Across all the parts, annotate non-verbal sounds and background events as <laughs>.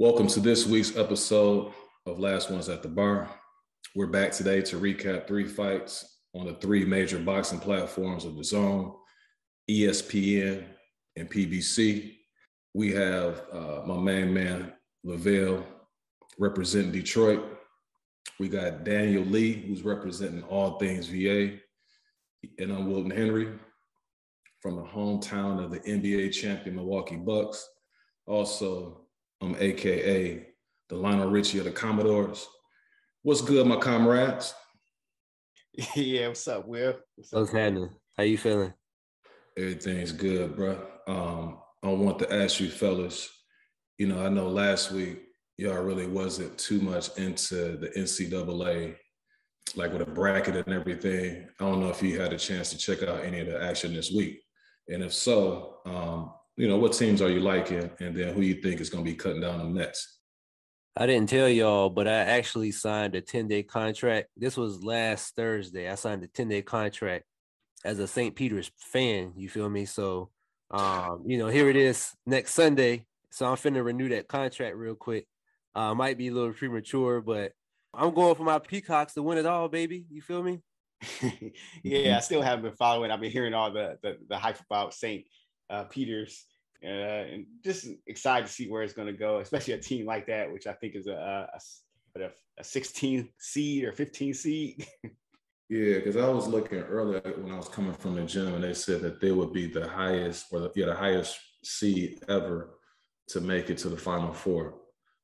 Welcome to this week's episode of Last Ones at the Bar. We're back today to recap three fights on the three major boxing platforms of DAZN ESPN, and PBC. We have uh, my main man, Lavelle, representing Detroit. We got Daniel Lee, who's representing all things VA. And I'm Wilton Henry from the hometown of the NBA champion Milwaukee Bucks. Also, I'm AKA the Lionel Richie of the Commodores. What's good, my comrades? <laughs> yeah, what's up, Will? What's, what's happening? How you feeling? Everything's good, bro. Um, I want to ask you fellas, you know, I know last week y'all really wasn't too much into the NCAA, like with a bracket and everything. I don't know if you had a chance to check out any of the action this week. And if so, um, you know, what teams are you liking, and then who you think is going to be cutting down the nets? I didn't tell y'all, but I actually signed a 10 day contract. This was last Thursday. I signed a 10 day contract as a St. Peter's fan. You feel me? So, um, you know, here it is next Sunday. So I'm finna renew that contract real quick. Uh, might be a little premature, but I'm going for my Peacocks to win it all, baby. You feel me? <laughs> yeah, I still haven't been following. I've been hearing all the the, the hype about St. Uh, Peter's uh, and just excited to see where it's going to go, especially a team like that, which I think is a a, a, a 16 seed or 15 seed. <laughs> yeah, because I was looking earlier when I was coming from the gym, and they said that they would be the highest or the, yeah the highest seed ever to make it to the Final Four.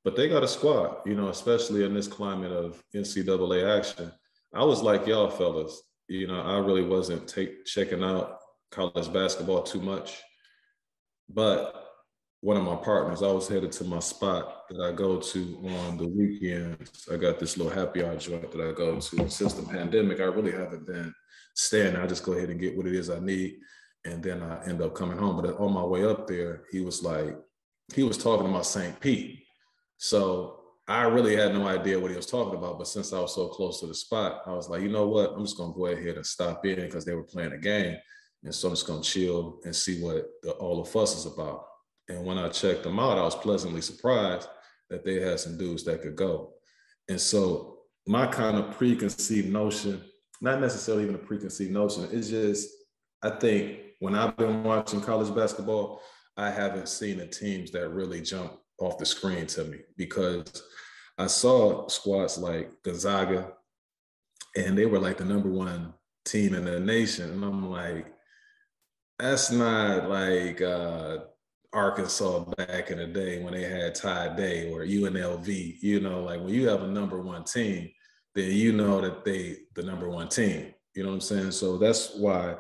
But they got a squad, you know, especially in this climate of NCAA action. I was like y'all fellas, you know, I really wasn't take, checking out college basketball too much but one of my partners, I was headed to my spot that I go to on the weekends. I got this little happy hour joint that I go to. Since the pandemic, I really haven't been staying. I just go ahead and get what it is I need. And then I end up coming home. But on my way up there, he was like, he was talking about St. Pete. So I really had no idea what he was talking about. But since I was so close to the spot, I was like, you know what? I'm just going to go ahead and stop in because they were playing a game. And so I'm just gonna chill and see what the, all the fuss is about. And when I checked them out, I was pleasantly surprised that they had some dudes that could go. And so my kind of preconceived notion, not necessarily even a preconceived notion, it's just I think when I've been watching college basketball, I haven't seen the teams that really jump off the screen to me because I saw squads like Gonzaga, and they were like the number one team in the nation. And I'm like, that's not like uh, Arkansas back in the day when they had Todd Day or UNLV. You know, like when you have a number one team, then you know that they the number one team. You know what I'm saying? So that's why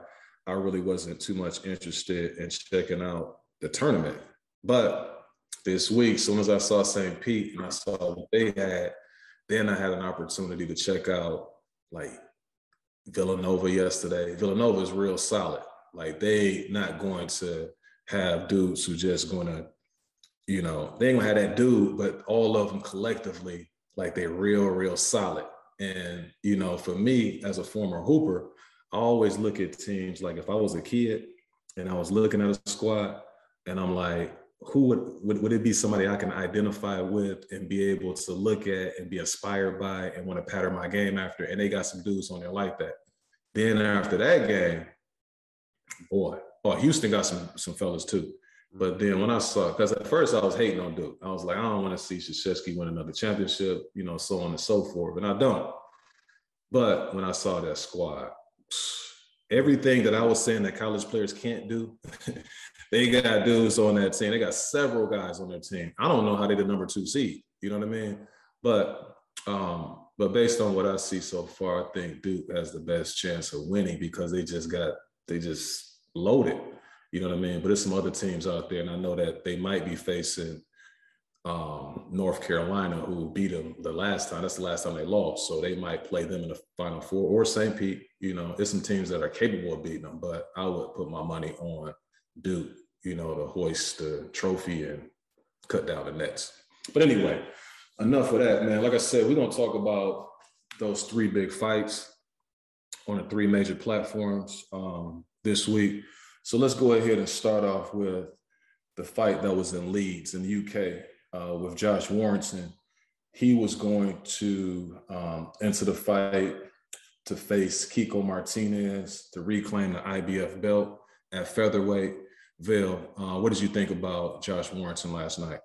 I really wasn't too much interested in checking out the tournament. But this week, as soon as I saw St. Pete and I saw what they had, then I had an opportunity to check out like Villanova yesterday. Villanova is real solid. Like they not going to have dudes who just gonna, you know, they ain't gonna have that dude, but all of them collectively, like they're real, real solid. And you know, for me as a former hooper, I always look at teams like if I was a kid and I was looking at a squad and I'm like, who would, would would it be somebody I can identify with and be able to look at and be inspired by and want to pattern my game after? And they got some dudes on there like that. Then after that game, boy, oh, Houston got some some fellas too. But then when I saw, because at first I was hating on Duke, I was like, I don't want to see Krzyzewski win another championship, you know, so on and so forth, and I don't. But when I saw that squad, everything that I was saying that college players can't do, <laughs> they got dudes on that team. They got several guys on their team. I don't know how they the number two seed. You know what I mean? But um, but based on what I see so far, I think Duke has the best chance of winning because they just got they just loaded. You know what I mean? But there's some other teams out there, and I know that they might be facing um, North Carolina, who beat them the last time. That's the last time they lost, so they might play them in the Final Four or St. Pete. You know, there's some teams that are capable of beating them, but I would put my money on Duke. You know, to hoist the trophy and cut down the nets. But anyway, enough of that, man. Like I said, we're gonna talk about those three big fights on the three major platforms um, this week. So let's go ahead and start off with the fight that was in Leeds in the UK. uh, with Josh Warrington, he was going to um, enter the fight to face Kiko Martinez to reclaim the IBF belt at featherweight. Vail, uh, what did you think about Josh Warrington last night?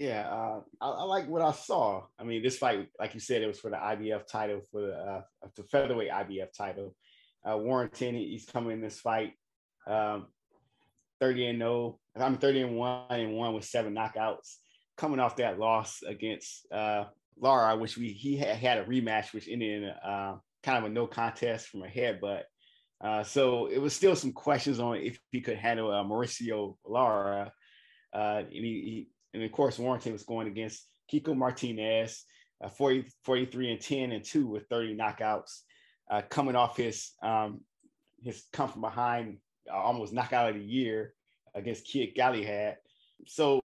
Yeah, uh, I, I, like what I saw. I mean, this fight, like you said, it was for the IBF title, for the, uh, the featherweight IBF title. Uh, Warrington, he's coming in this fight um, 30 and 0. I'm 30 and 1 and 1 with seven knockouts. Coming off that loss against uh, Lara, which we he had, had a rematch, which ended in a, uh, kind of a no contest from a headbutt. Uh, so it was still some questions on if he could handle uh, Mauricio Lara. Uh, he, he, and of course, Warrington was going against Kiko Martinez, uh, 40, 43 and 10 and 2 with 30 knockouts, uh, coming off his um, his come from behind uh, almost knockout of the year against Kid Galahad. So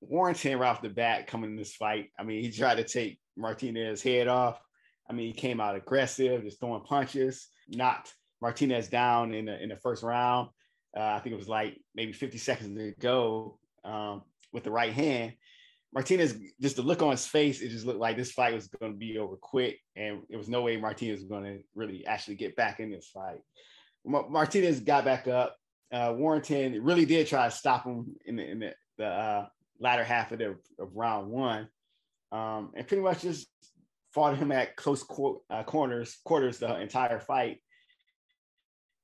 Warrington right off the bat coming in this fight. I mean, he tried to take Martinez's head off. I mean, he came out aggressive, just throwing punches, knocked Martinez down in the in the first round. Uh, I think it was like maybe 50 seconds to go um, with the right hand. Martinez, just the look on his face, it just looked like this fight was going to be over quick, and there was no way Martinez was going to really actually get back in this fight. Martinez got back up. Uh, Warrington really did try to stop him in the, in the, the uh, latter half of the of round one, um, and pretty much just fought him at close qu- uh, corners quarters the entire fight.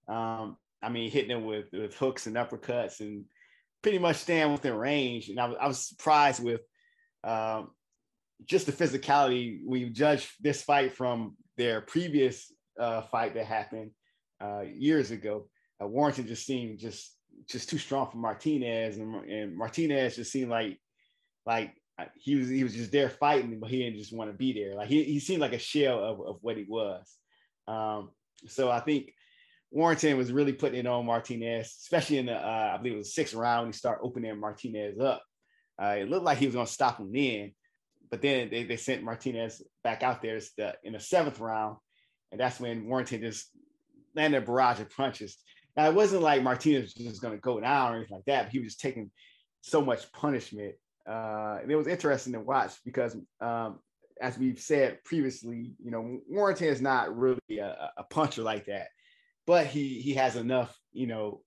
Um, I mean, hitting him with with hooks and uppercuts, and pretty much staying within range. And I was, I was surprised with um, just the physicality We judge this fight from their previous uh, fight that happened uh, years ago. Uh, Warrington just seemed just just too strong for Martinez, and, and Martinez just seemed like like uh, he was he was just there fighting, but he didn't just want to be there. Like he, he seemed like a shell of, of what he was. Um, so I think Warrington was really putting it on Martinez, especially in the uh, I believe it was sixth round. when He started opening Martinez up. Uh, it looked like he was going to stop him then, but then they, they sent Martinez back out there in the seventh round, and that's when Warrington just landed a barrage of punches. Now it wasn't like Martinez was just going to go down or anything like that. But he was just taking so much punishment, uh, and it was interesting to watch because, um, as we've said previously, you know, Warrington is not really a, a puncher like that, but he he has enough, you know.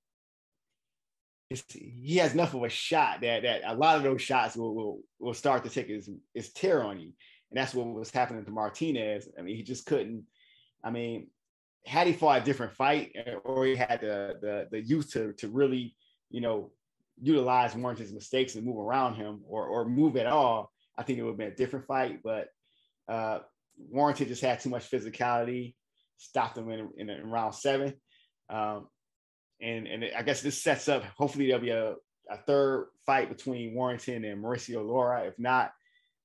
he has enough of a shot that that a lot of those shots will will, will start to take his, his tear on you, and that's what was happening to Martinez. I mean, he just couldn't. I mean, had he fought a different fight eh, or he had the the, the youth to to really you know utilize Warrington's mistakes and move around him or or move at all, I think it would have been a different fight. But uh, Warrington just had too much physicality, stopped them in, in, in round seven. Um, and and I guess this sets up. Hopefully, there'll be a, a third fight between Warrington and Mauricio Lara. If not,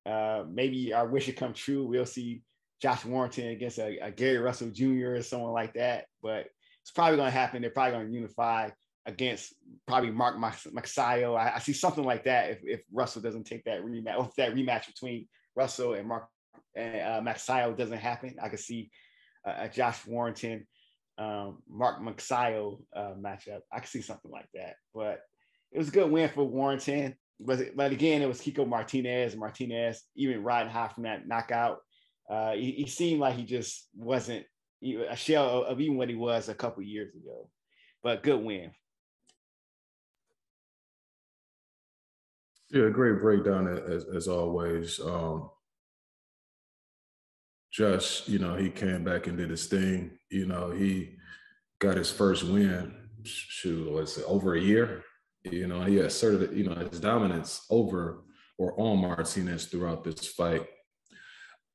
uh, maybe our wish should come true. We'll see Josh Warrington against a, a, Gary Russell Jr. or someone like that. But it's probably going to happen. They're probably going to unify against probably Mark Magsayo. I, I, see something like that if, if Russell doesn't take that rematch, if that rematch between Russell and Mark and uh, Magsayo doesn't happen. I could see uh, Josh Warrington, um, Mark Magsayo uh, matchup. I could see something like that. But it was a good win for Warrington. But, but again, it was Kiko Martinez. Martinez even riding high from that knockout uh, he, he, seemed like he just wasn't a shell of even what he was a couple years ago. But good win. Yeah, great breakdown as, as always. Um, just you know, he came back and did his thing. You know, he got his first win. Shoot, was over a year? You know, he asserted you know his dominance over or on Martinez throughout this fight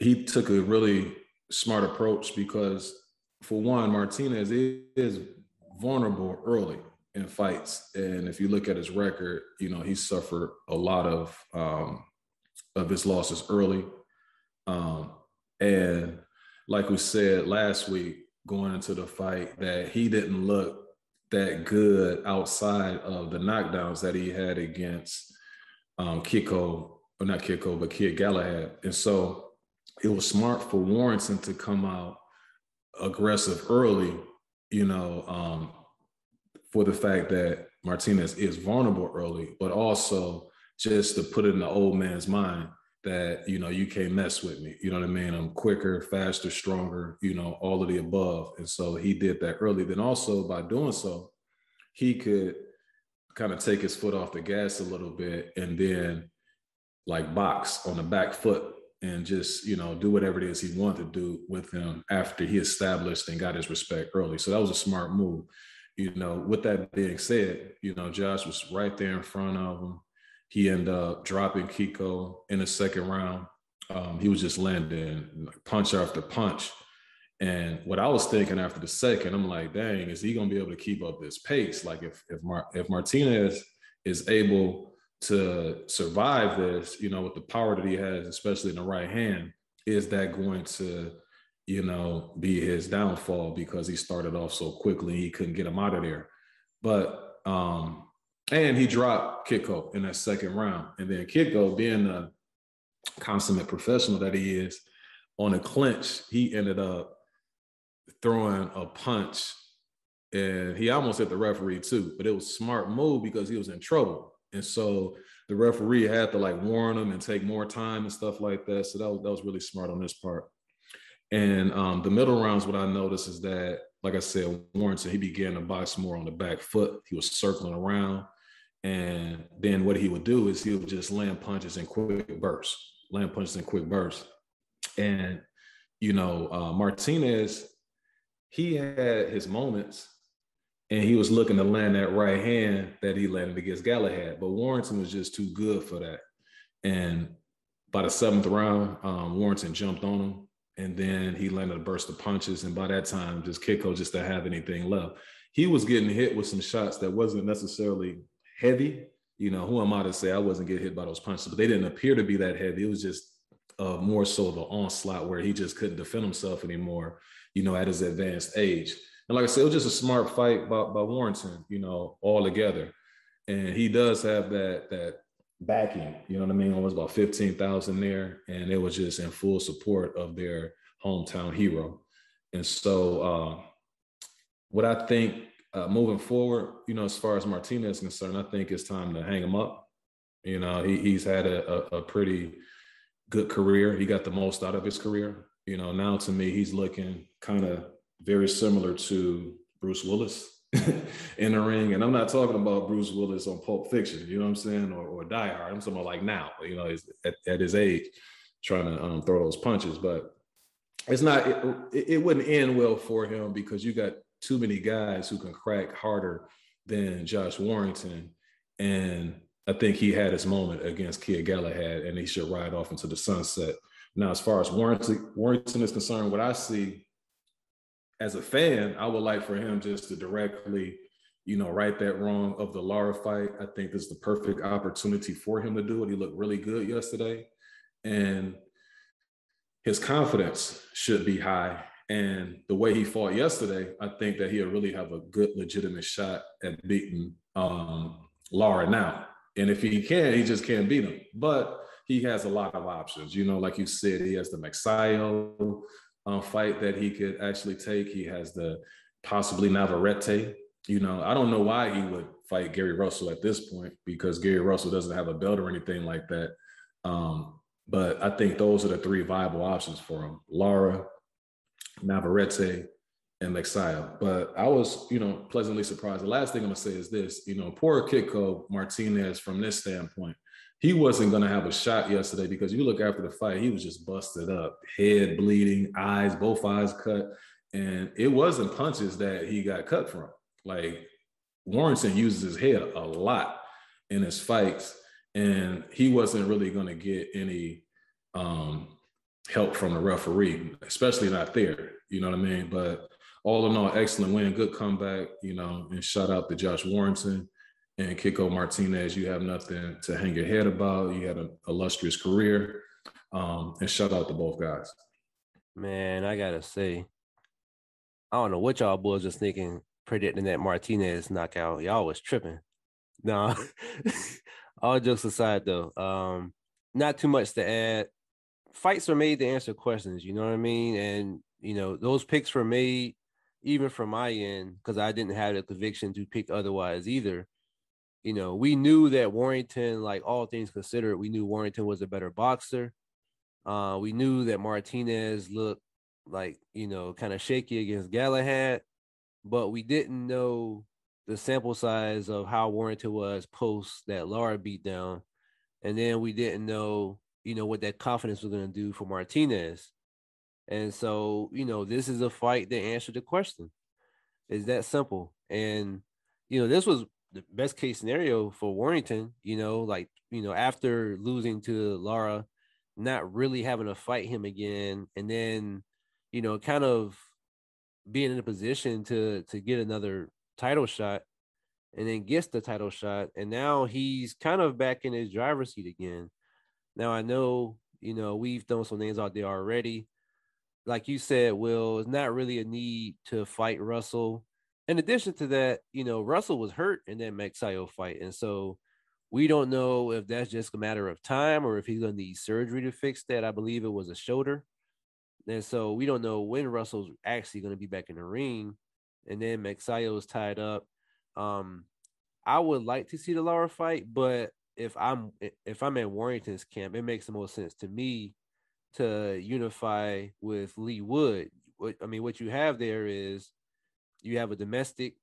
he took a really smart approach because, for one, Martinez is vulnerable early in fights, and if you look at his record, you know he suffered a lot of um, of his losses early, um, and like we said last week, going into the fight, that he didn't look that good outside of the knockdowns that he had against um, Kiko, or not Kiko, but Kid Galahad, and so it was smart for Warrington to come out aggressive early, you know, um, for the fact that Martinez is vulnerable early, but also just to put it in the old man's mind that you know you can't mess with me. You know what I mean? I'm quicker, faster, stronger. You know all of the above. And so he did that early. Then also by doing so, he could kind of take his foot off the gas a little bit and then like box on the back foot and just you know do whatever it is he wanted to do with him after he established and got his respect early so that was a smart move you know with that being said you know josh was right there in front of him he ended up dropping kiko in the second round um, he was just landing punch after punch and what I was thinking after the second, I'm like, dang, is he gonna be able to keep up this pace? Like if if Mar- if Martinez is able to survive this, you know, with the power that he has, especially in the right hand, is that going to, you know, be his downfall because he started off so quickly he couldn't get him out of there. But um, and he dropped Kiko in that second round. And then Kiko, being a consummate professional that he is, on a clinch, he ended up throwing a punch and he almost hit the referee too, but it was smart move because he was in trouble. And so the referee had to like warn him and take more time and stuff like that. So that was, that was really smart on this part. And um, the middle rounds, what I noticed is that, like I said, Warrington, he began to box more on the back foot. He was circling around. And then what he would do is he would just land punches in quick bursts, land punches in quick bursts. And, you know, uh, Martinez, he had his moments and he was looking to land that right hand that he landed against Galahad. But Warrington was just too good for that. And by the seventh round, um, Warrington jumped on him and then he landed a burst of punches. And by that time, just Kiko just didn't have anything left. He was getting hit with some shots that wasn't necessarily heavy. You know, who am I to say I wasn't getting hit by those punches? But they didn't appear to be that heavy. It was just uh, more so the onslaught where he just couldn't defend himself anymore you know, at his advanced age. And like I said, it was just a smart fight by, by Warrington, you know, all together. And he does have that that backing, you know what I mean? It was about 15,000 there. And it was just in full support of their hometown hero. And so uh, what I think uh, moving forward, you know, as far as Martinez is concerned, I think it's time to hang him up. You know, he, he's had a, a, a pretty good career. He got the most out of his career. You know, now to me, he's looking kind of very similar to Bruce Willis <laughs> in the ring. And I'm not talking about Bruce Willis on Pulp Fiction, you know what I'm saying, or, or Die Hard. I'm talking about like now, you know, at, at his age, trying to um, throw those punches. But it's not, it, it wouldn't end well for him because you got too many guys who can crack harder than Josh Warrington. And I think he had his moment against Kid Galahad and he should ride off into the sunset. Now, as far as Warrington, Warrington is concerned, what I see as a fan, I would like for him just to directly, you know, right that wrong of the Lara fight. I think this is the perfect opportunity for him to do it. He looked really good yesterday. And his confidence should be high. And the way he fought yesterday, I think that he'll really have a good, legitimate shot at beating um, Lara now. And if he can, he just can't beat him. But he has a lot of options. You know, like you said, he has the Magsayo um, fight that he could actually take. He has the possibly Navarrete. You know, I don't know why he would fight Gary Russell at this point because Gary Russell doesn't have a belt or anything like that. Um, but I think those are the three viable options for him: Lara, Navarrete, and Magsayo. But I was, you know, pleasantly surprised. The last thing I'm gonna say is this: you know, poor Kiko Martinez from this standpoint he wasn't going to have a shot yesterday because you look after the fight, he was just busted up, head bleeding, eyes, both eyes cut. And it wasn't punches that he got cut from. Like Warrington uses his head a lot in his fights, and he wasn't really going to get any um, help from the referee, especially not there. You know what I mean? But all in all, excellent win, good comeback, you know, and shout out to Josh Warrington and Kiko Martinez, you have nothing to hang your head about. You had an illustrious career. Um, and shout out to both guys. Man, I gotta say, I don't know what y'all boys was thinking predicting that Martinez knockout. Y'all was tripping. No, <laughs> all jokes aside though, um, not too much to add. Fights are made to answer questions, you know what I mean? And you know, those picks were made even from my end, because I didn't have the conviction to pick otherwise either you know, we knew that Warrington, like all things considered, we knew Warrington was a better boxer. Uh, we knew that Martinez looked like, you know, kind of shaky against Galahad, but we didn't know the sample size of how Warrington was post that Lara beatdown. And then we didn't know, you know, what that confidence was going to do for Martinez. And so, you know, this is a fight that answered the question. Is that simple? And, you know, this was the best case scenario for Warrington, you know, like, you know, after losing to Lara, not really having to fight him again, and then, you know, kind of being in a position to to get another title shot and then gets the title shot. And now he's kind of back in his driver's seat again. Now I know, you know, we've thrown some names out there already. Like you said, Will, it's not really a need to fight Russell in addition to that, you know, Russell was hurt in that Magsayo fight. And so we don't know if that's just a matter of time or if he's going to need surgery to fix that. I believe it was a shoulder. And so we don't know when Russell's actually going to be back in the ring. And then Magsayo is tied up. Um, I would like to see the Lara fight, but if I'm if I'm at Warrington's camp, it makes the most sense to me to unify with Leigh Wood. I mean, what you have there is you have a domestic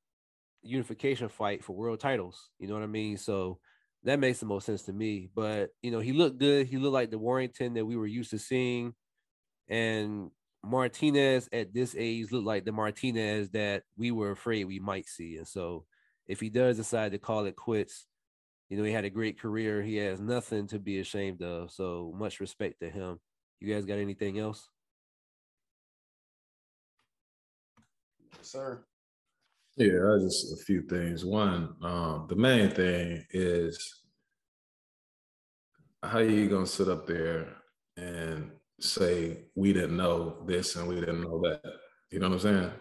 unification fight for world titles. You know what I mean? So that makes the most sense to me. But you know, he looked good. He looked like the Warrington that we were used to seeing. And Martinez at this age looked like the Martinez that we were afraid we might see. And so if he does decide to call it quits, you know, he had a great career. He has nothing to be ashamed of. So much respect to him. You guys got anything else? Yes, sir. Yeah, just a few things. One, um, the main thing is how are you gonna sit up there and say we didn't know this and we didn't know that? You know what I'm saying?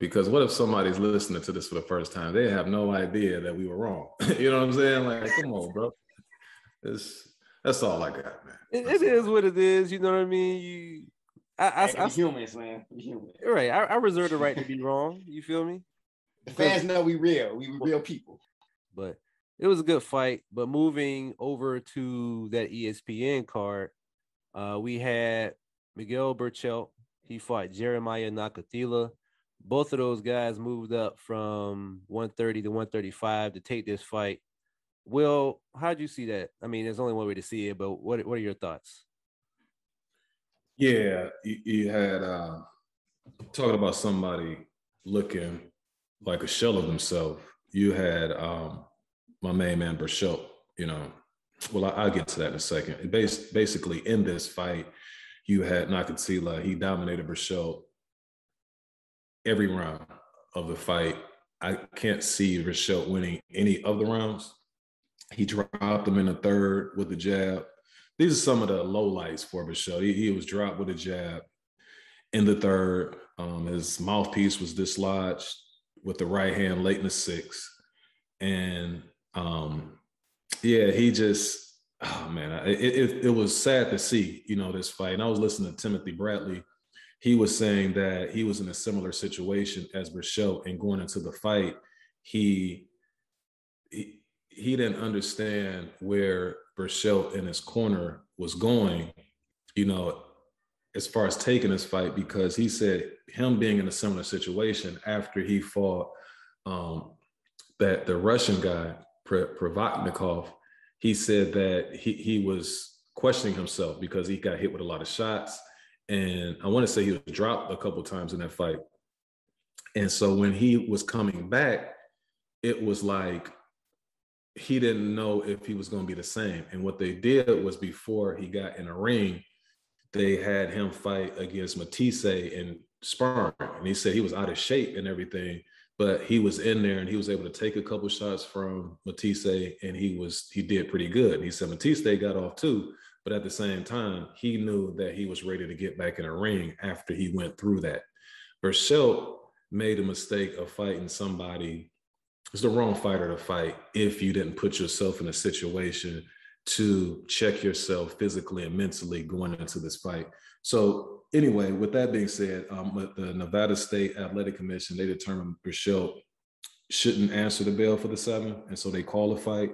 Because what if somebody's listening to this for the first time? They have no idea that we were wrong. <laughs> you know what I'm saying? Like, come on, bro. It's that's all I got, man. it, it is what it is. You know what I mean? You I, I, I, humans, man. Human. Right. I, I reserve the right to be wrong. You feel me? The fans know we real. We real people. But it was a good fight. But moving over to that ESPN card, uh, we had Miguel Berchelt. He fought Jeremiah Nakathila. Both of those guys moved up from 130 to 135 to take this fight. Will, how'd you see that? I mean, there's only one way to see it, but what, what are your thoughts? Yeah, you, you had uh, talking about somebody looking like a shell of themselves. You had um, my main man Berchelt, you know. Well, I, will get to that in a second. Bas- basically, in this fight, you had Nakathila. He dominated Berchelt every round of the fight. I can't see Berchelt winning any of the rounds. He dropped him in the third with the jab these are some of the low lights for Michelle. He, he was dropped with a jab in the third. Um, his mouthpiece was dislodged with the right hand late in the sixth. And um, yeah, he just, oh man, it, it, it was sad to see, you know, this fight. And I was listening to Timothy Bradley. He was saying that he was in a similar situation as Michelle and going into the fight, he, he, he didn't understand where Berchelt in his corner was going, you know, as far as taking this fight, because he said him being in a similar situation after he fought um, that the Russian guy, Provodnikov, he said that he, he was questioning himself because he got hit with a lot of shots. And I want to say he was dropped a couple times in that fight. And so when he was coming back, it was like he didn't know if he was going to be the same. And what they did was before he got in a ring, they had him fight against Matthysse and sparring. And he said he was out of shape and everything, but he was in there and he was able to take a couple shots from Matthysse, and he was he did pretty good. He said Matthysse got off too, but at the same time, he knew that he was ready to get back in a ring after he went through that. Berchelt made a mistake of fighting somebody it's the wrong fighter to fight if you didn't put yourself in a situation to check yourself physically and mentally going into this fight. So anyway, with that being said, um, the Nevada State Athletic Commission, they determined Berchelt shouldn't answer the bell for the seven, and so they call a fight.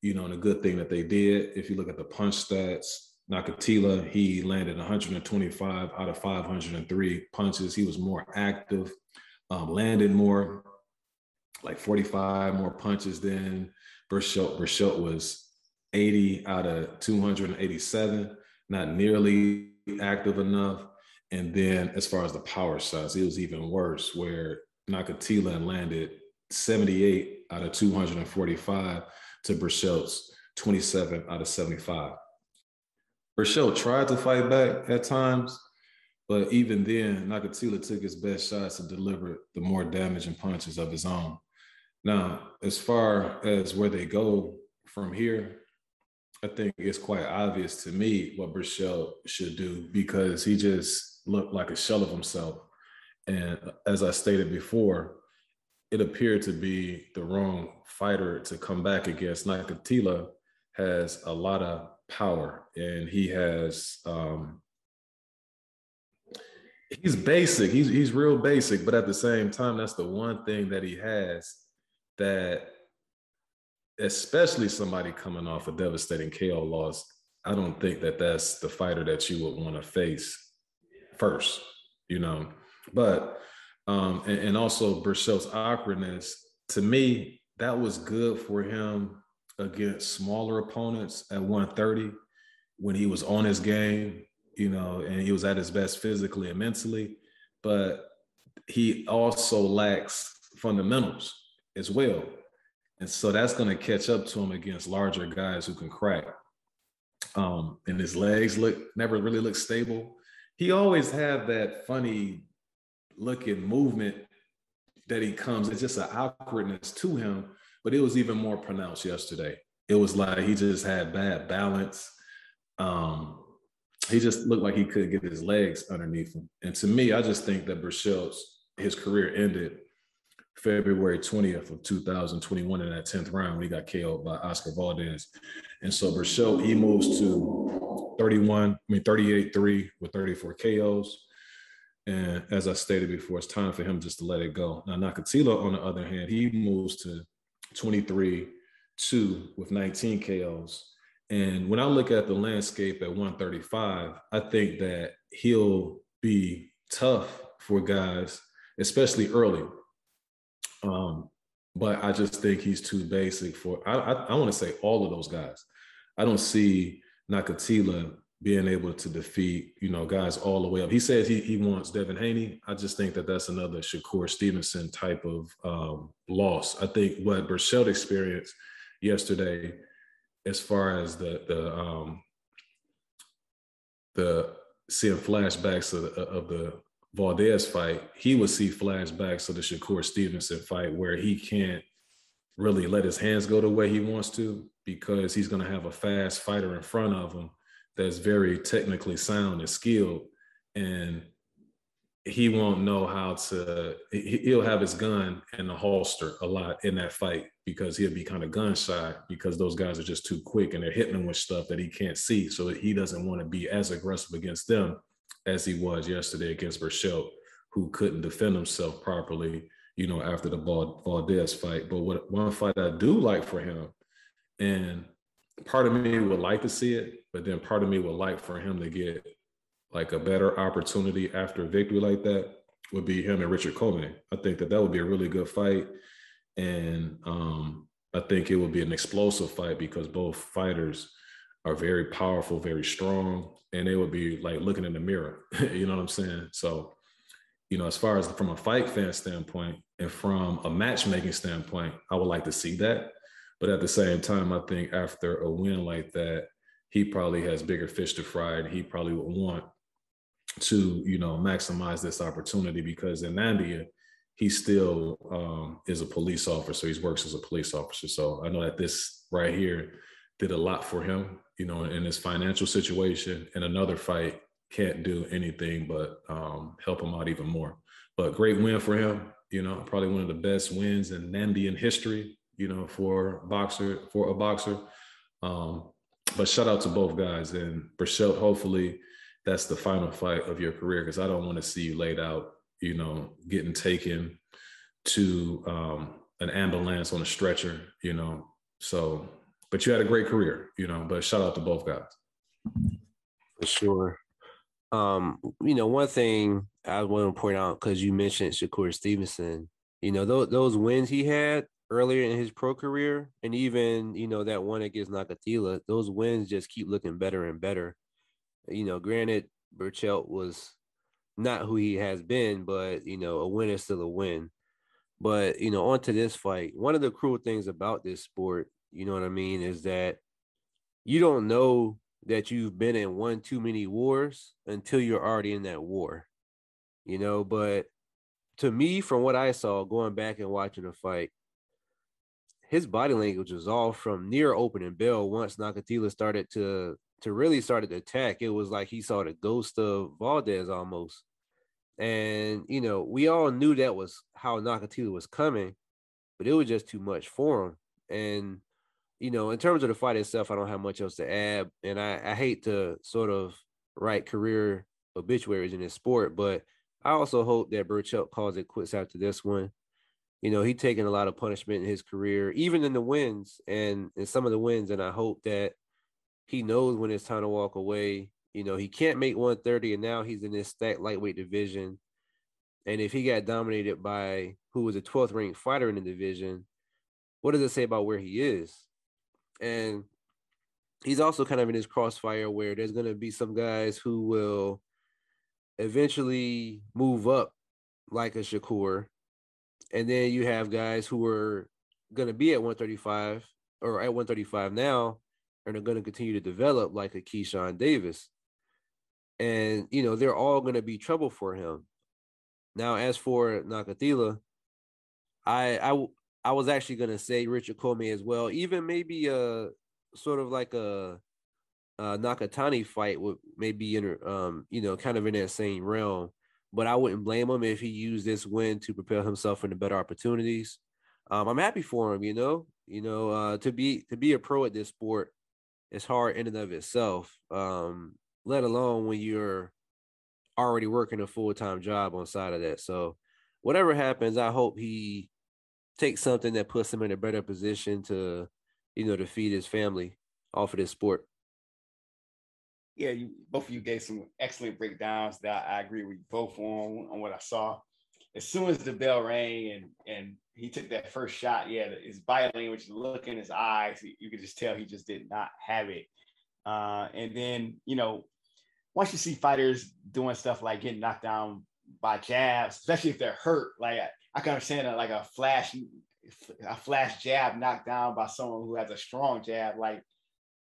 You know, and a good thing that they did. If you look at the punch stats, Nakathila, he landed 125 out of 503 punches. He was more active, um, landed more, like 45 more punches than Berchelt. Berchelt was 80 out of 287, not nearly active enough. And then as far as the power shots, it was even worse, where Nakathila landed 78 out of 245 to Berchelt's 27 out of 75. Berchelt tried to fight back at times, but even then, Nakathila took his best shots and delivered the more damaging punches of his own. Now, as far as where they go from here, I think it's quite obvious to me what Berchelt should do because he just looked like a shell of himself. And as I stated before, it appeared to be the wrong fighter to come back against. Nakathila has a lot of power and he has um he's basic he's he's real basic but at the same time that's the one thing that he has that especially somebody coming off a devastating KO loss I don't think that that's the fighter that you would want to face first you know but um, and, and also Berchelt's awkwardness, to me, that was good for him against smaller opponents at 130 when he was on his game, you know, and he was at his best physically and mentally. But he also lacks fundamentals as well. And so that's going to catch up to him against larger guys who can crack. Um, and his legs look never really look stable. He always had that funny looking movement that he comes. It's just an awkwardness to him, but it was even more pronounced yesterday. It was like he just had bad balance. Um, he just looked like he couldn't get his legs underneath him. And to me, I just think that Berchelt's his career ended February 20th of 2021 in that 10th round when he got KO'd by Oscar Valdez. And so Berchelt, he moves to 31, I mean 38-3 with 34 KOs. And as I stated before, it's time for him just to let it go. Now, Nakathila, on the other hand, he moves to 23 2 with 19 KOs. And when I look at the landscape at 135, I think that he'll be tough for guys, especially early. Um, but I just think he's too basic for. I I, I want to say all of those guys. I don't see Nakathila being able to defeat, you know, guys all the way up. He says he, he wants Devin Haney. I just think that that's another Shakur Stevenson type of um, loss. I think what Berchelt experienced yesterday, as far as the the um, the seeing flashbacks of of the Valdez fight, he would see flashbacks of the Shakur Stevenson fight where he can't really let his hands go the way he wants to because he's going to have a fast fighter in front of him that's very technically sound and skilled. And he won't know how to he'll have his gun in the holster a lot in that fight because he'll be kind of gun shy because those guys are just too quick and they're hitting him with stuff that he can't see. So he doesn't want to be as aggressive against them as he was yesterday against Berchelt who couldn't defend himself properly you know after the Valdez fight but what one fight I do like for him and part of me would like to see it, but then part of me would like for him to get like a better opportunity after a victory like that would be him and Richard Commey. I think that that would be a really good fight. And um, I think it would be an explosive fight because both fighters are very powerful, very strong, and they would be like looking in the mirror. <laughs> you know what I'm saying? So, you know, as far as from a fight fan standpoint and from a matchmaking standpoint, I would like to see that. But at the same time, I think after a win like that, he probably has bigger fish to fry and he probably would want to, you know, maximize this opportunity because in India, he still um, is a police officer. So he works as a police officer. So I know that this right here did a lot for him, you know, in his financial situation. And another fight can't do anything but um, help him out even more. But great win for him. You know, probably one of the best wins in Namibian history you know, for boxer for a boxer. Um, but shout out to both guys and Berchelt. Hopefully, that's the final fight of your career because I don't want to see you laid out, you know, getting taken to um, an ambulance on a stretcher, you know. So, but you had a great career, you know. But shout out to both guys. For sure. Um, you know, one thing I want to point out because you mentioned Shakur Stevenson, you know, those those wins he had earlier in his pro career, and even you know that one against Nakathila, those wins just keep looking better and better. You know, granted, Berchelt was not who he has been, but you know, a win is still a win. But you know, onto this fight, one of the cruel things about this sport, you know what I mean, is that you don't know that you've been in one too many wars until you're already in that war. You know, but to me, from what I saw going back and watching the fight, his body language was all from near opening bell once Nakathila started to to really started to attack. It was like he saw the ghost of Valdez almost. And you know, we all knew that was how Nakathila was coming, but it was just too much for him. And you know, in terms of the fight itself, I don't have much else to add. And I, I hate to sort of write career obituaries in this sport, but I also hope that Berchelt calls it quits after this one. You know, he taken a lot of punishment in his career, even in the wins and in some of the wins. And I hope that he knows when it's time to walk away. You know, he can't make 130, and now he's in this stacked lightweight division. And if he got dominated by who was a 12th ranked fighter in the division, what does it say about where he is? And he's also kind of in his crossfire where there's going to be some guys who will eventually move up like a Shakur. And then you have guys who are going to be at 135 or at 135 now and are going to continue to develop like a Keyshawn Davis. And, you know, they're all going to be trouble for him. Now, as for Nakathila, I, I, I was actually going to say Richard Commey as well, even maybe a sort of like a, a Nakatani fight would maybe in um you know kind of in that same realm. But I wouldn't blame him if he used this win to prepare himself for the better opportunities. Um, I'm happy for him, you know. You know, uh, to be to be a pro at this sport is hard in and of itself. Um, let alone when you're already working a full time job on side of that. So, whatever happens, I hope he takes something that puts him in a better position to, you know, to feed his family off of this sport yeah, you both of you gave some excellent breakdowns that I agree with both on on what I saw. As soon as the bell rang and and he took that first shot, yeah, his body language, look in his eyes, you could just tell he just did not have it. Uh, and then you know, once you see fighters doing stuff like getting knocked down by jabs, especially if they're hurt, like I, can understand a, like a flash a flash jab knocked down by someone who has a strong jab, like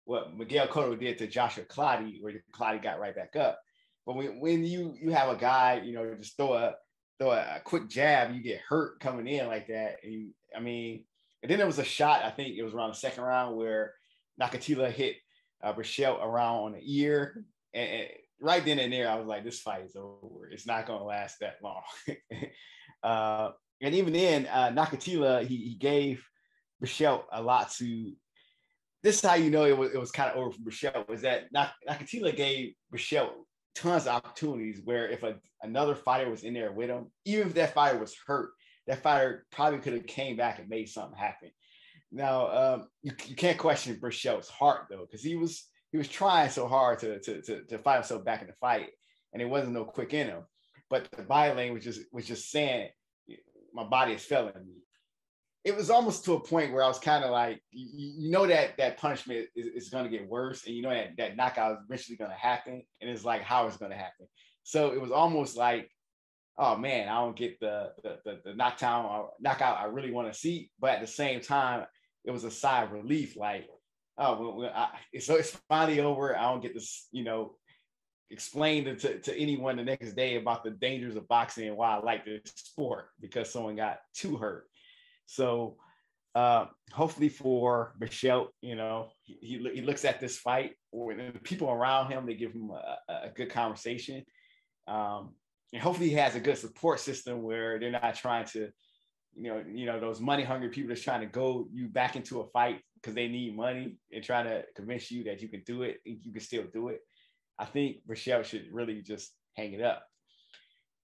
what Miguel Cotto did to Joshua Clottey, where Clottey got right back up. But when, when you you have a guy, you know, just throw a throw a, quick jab, you get hurt coming in like that. And I mean, and then there was a shot, I think it was around the second round where Nakathila hit uh, Berchelt around on the ear. And, and, right then and there, I was like, this fight is over. It's not going to last that long. <laughs> uh, and even then, uh, Nakathila, he, he gave Berchelt a lot to this is how you know it was, it was kind of over for Michelle was that Nakathila gave Michelle tons of opportunities where if a, another fighter was in there with him, even if that fighter was hurt, that fighter probably could have came back and made something happen. Now um, you, you can't question Berchelt's heart though, because he was he was trying so hard to, to, to, to fight himself back in the fight, and it wasn't no quick in him. But the body language was just, was just saying, my body is failing me it was almost to a point where I was kind of like, you, you, know that that punishment is, is going to get worse, and you know that that knockout is eventually going to happen, and it's like how it's going to happen. So it was almost like, oh man, I don't get the the, the, the knockdown or knockout I really want to see, but at the same time, it was a sigh of relief, like, oh, well, I, so it's finally over. I don't get this, you know, explain to, to, to anyone the next day about the dangers of boxing and why I like this sport because someone got too hurt so uh, hopefully for Michelle, you know, he, he looks at this fight or the people around him, they give him a, a good conversation. Um, and hopefully he has a good support system where they're not trying to, you know, you know, those money hungry people that's trying to go you back into a fight because they need money and trying to convince you that you can do it and you can still do it. I think Berchelt should really just hang it up.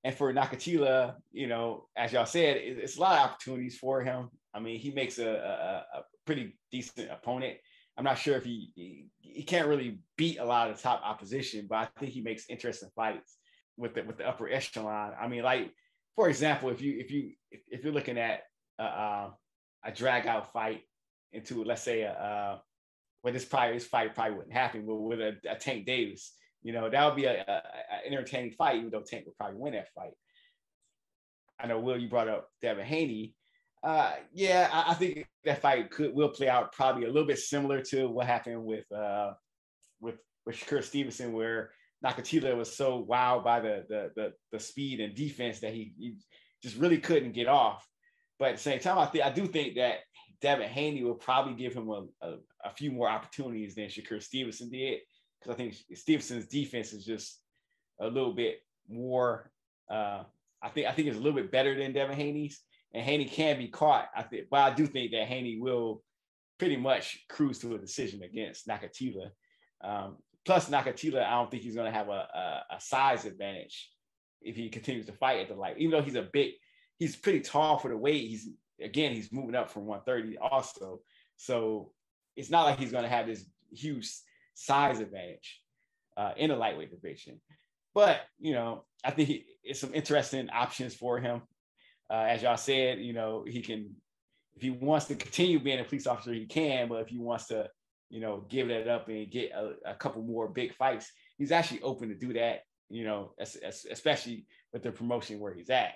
and for Nakathila, you know, as y'all said, it's a lot of opportunities for him. I mean, he makes a, a, a pretty decent opponent. I'm not sure if he, he, he can't really beat a lot of top opposition, but I think he makes interesting fights with the with the upper echelon. I mean, like for example, if you if you if, you're looking at uh, uh, a drag out fight into let's say a uh, well this probably this fight probably wouldn't happen, but with a, a Tank Davis, you know that would be a, entertaining fight, even though Tank would probably win that fight. I know Will, you brought up Devin Haney. Uh, yeah, I, I, think that fight could will play out probably a little bit similar to what happened with uh, with with Shakur Stevenson, where Nakathila was so wowed by the, the the the, speed and defense that he, he, just really couldn't get off. But at the same time, I think I do think that Devin Haney will probably give him a, a, a few more opportunities than Shakur Stevenson did because I think Stevenson's defense is just a little bit more. Uh, I think I think it's a little bit better than Devin Haney's, and Haney can be caught. I think, but I do think that Haney will pretty much cruise to a decision against Nakathila. Um, Plus, Nakathila, I don't think he's going to have a, a, a, size advantage if he continues to fight at the light. Even though he's a big, he's pretty tall for the weight. He's again, he's moving up from 130 also. So it's not like he's going to have this huge size advantage uh, in the lightweight division. But you know, I think he, it's some interesting options for him. Uh, as y'all said, you know, he can if he wants to continue being a police officer, he can. But if he wants to you know, give that up and get a, a couple more big fights, he's actually open to do that, you know, as, as, especially with the promotion where he's at.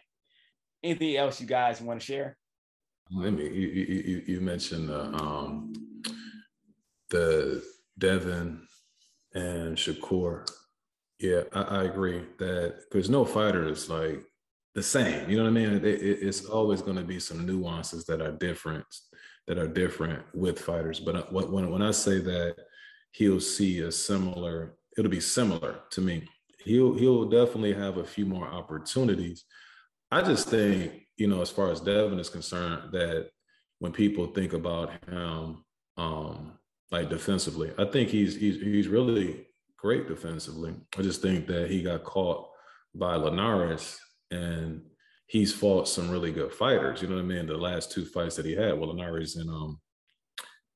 Anything else you guys want to share? Let me, you, you, you mentioned the, um, the Devin and Shakur. Yeah, I, I agree that because no fighter is like the same. You know what I mean? It, it, it's always going to be some nuances that are different that are different with fighters. But uh, when when I say that he'll see a similar, it'll be similar to me. He'll he'll definitely have a few more opportunities. I just think, you know, as far as Devin is concerned, that when people think about him, um, like defensively, I think he's he's he's really great defensively. I just think that he got caught by Linares and he's fought some really good fighters. You know what I mean? The last two fights that he had, well, Linares and um,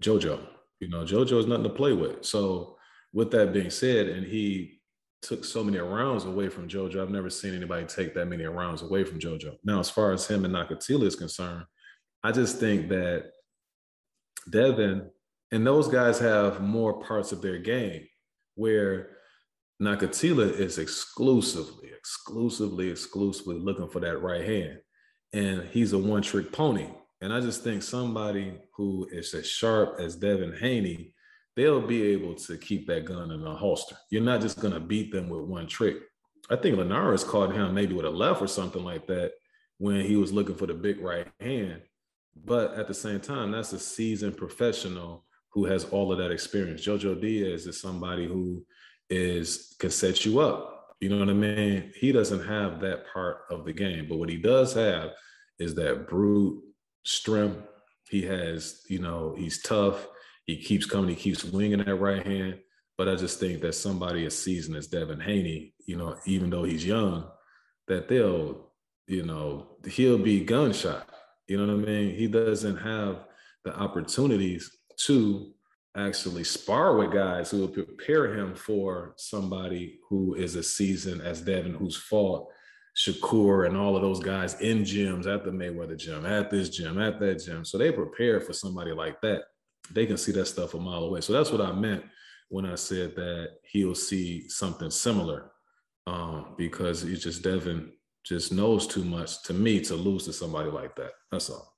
JoJo. You know, JoJo is nothing to play with. So, with that being said, and he took so many rounds away from JoJo, I've never seen anybody take that many rounds away from JoJo. Now, as far as him and Nakathila is concerned, I just think that Devin and those guys have more parts of their game where Nakathila is exclusively, exclusively, exclusively looking for that right hand. And he's a one trick pony. And I just think somebody who is as sharp as Devin Haney, they'll be able to keep that gun in a holster. You're not just going to beat them with one trick. I think Linares caught him maybe with a left or something like that when he was looking for the big right hand. But at the same time, that's a seasoned professional who has all of that experience. Jojo Diaz is somebody who is can set you up. You know what I mean? He doesn't have that part of the game, but what he does have is that brute strength. He has, you know, he's tough. He keeps coming. He keeps winging that right hand. But I just think that somebody as seasoned as Devin Haney, you know, even though he's young, that they'll, you know, he'll be gunshot. You know what I mean? He doesn't have the opportunities to actually spar with guys who will prepare him for somebody who is a season as Devin, who's fought Shakur and all of those guys in gyms at the Mayweather gym, at this gym, at that gym. So they prepare for somebody like that. They can see that stuff a mile away. So that's what I meant when I said that he'll see something similar um, because he just Devin just knows too much to me to lose to somebody like that. That's all.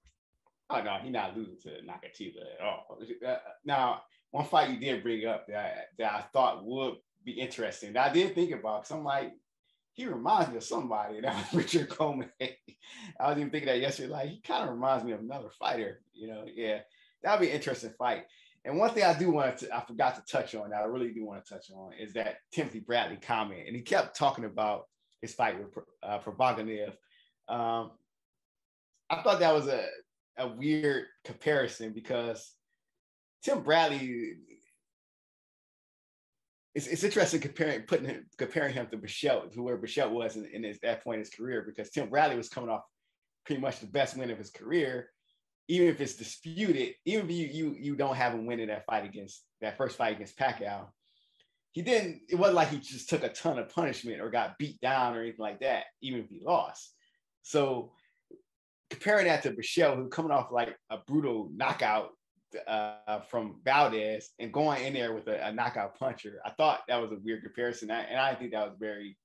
Oh no, he's not losing to Nakathila at all. Uh, now, one fight you did bring up that I, that I thought would be interesting. That I did think about because I'm like, he reminds me of somebody. That was <laughs> Richard Commey. I was even thinking that yesterday. Like he kind of reminds me of another fighter. You know, yeah, that'd be an interesting fight. And one thing I do want to, I forgot to touch on that I really do want to touch on is that Timothy Bradley comment, and he kept talking about his fight with uh. Um, I thought that was a a weird comparison because Tim Bradley it's, it's interesting comparing putting him comparing him to Berchelt where Berchelt was in, in his, that point in his career because Tim Bradley was coming off pretty much the best win of his career. Even if it's disputed, even if you you you don't have him winning that fight against that first fight against Pacquiao, he didn't. It wasn't like he just took a ton of punishment or got beat down or anything like that. Even if he lost, so comparing that to Berchelt, who's coming off like a brutal knockout uh, from Valdez and going in there with a, a, knockout puncher, I thought that was a weird comparison, and I think that was very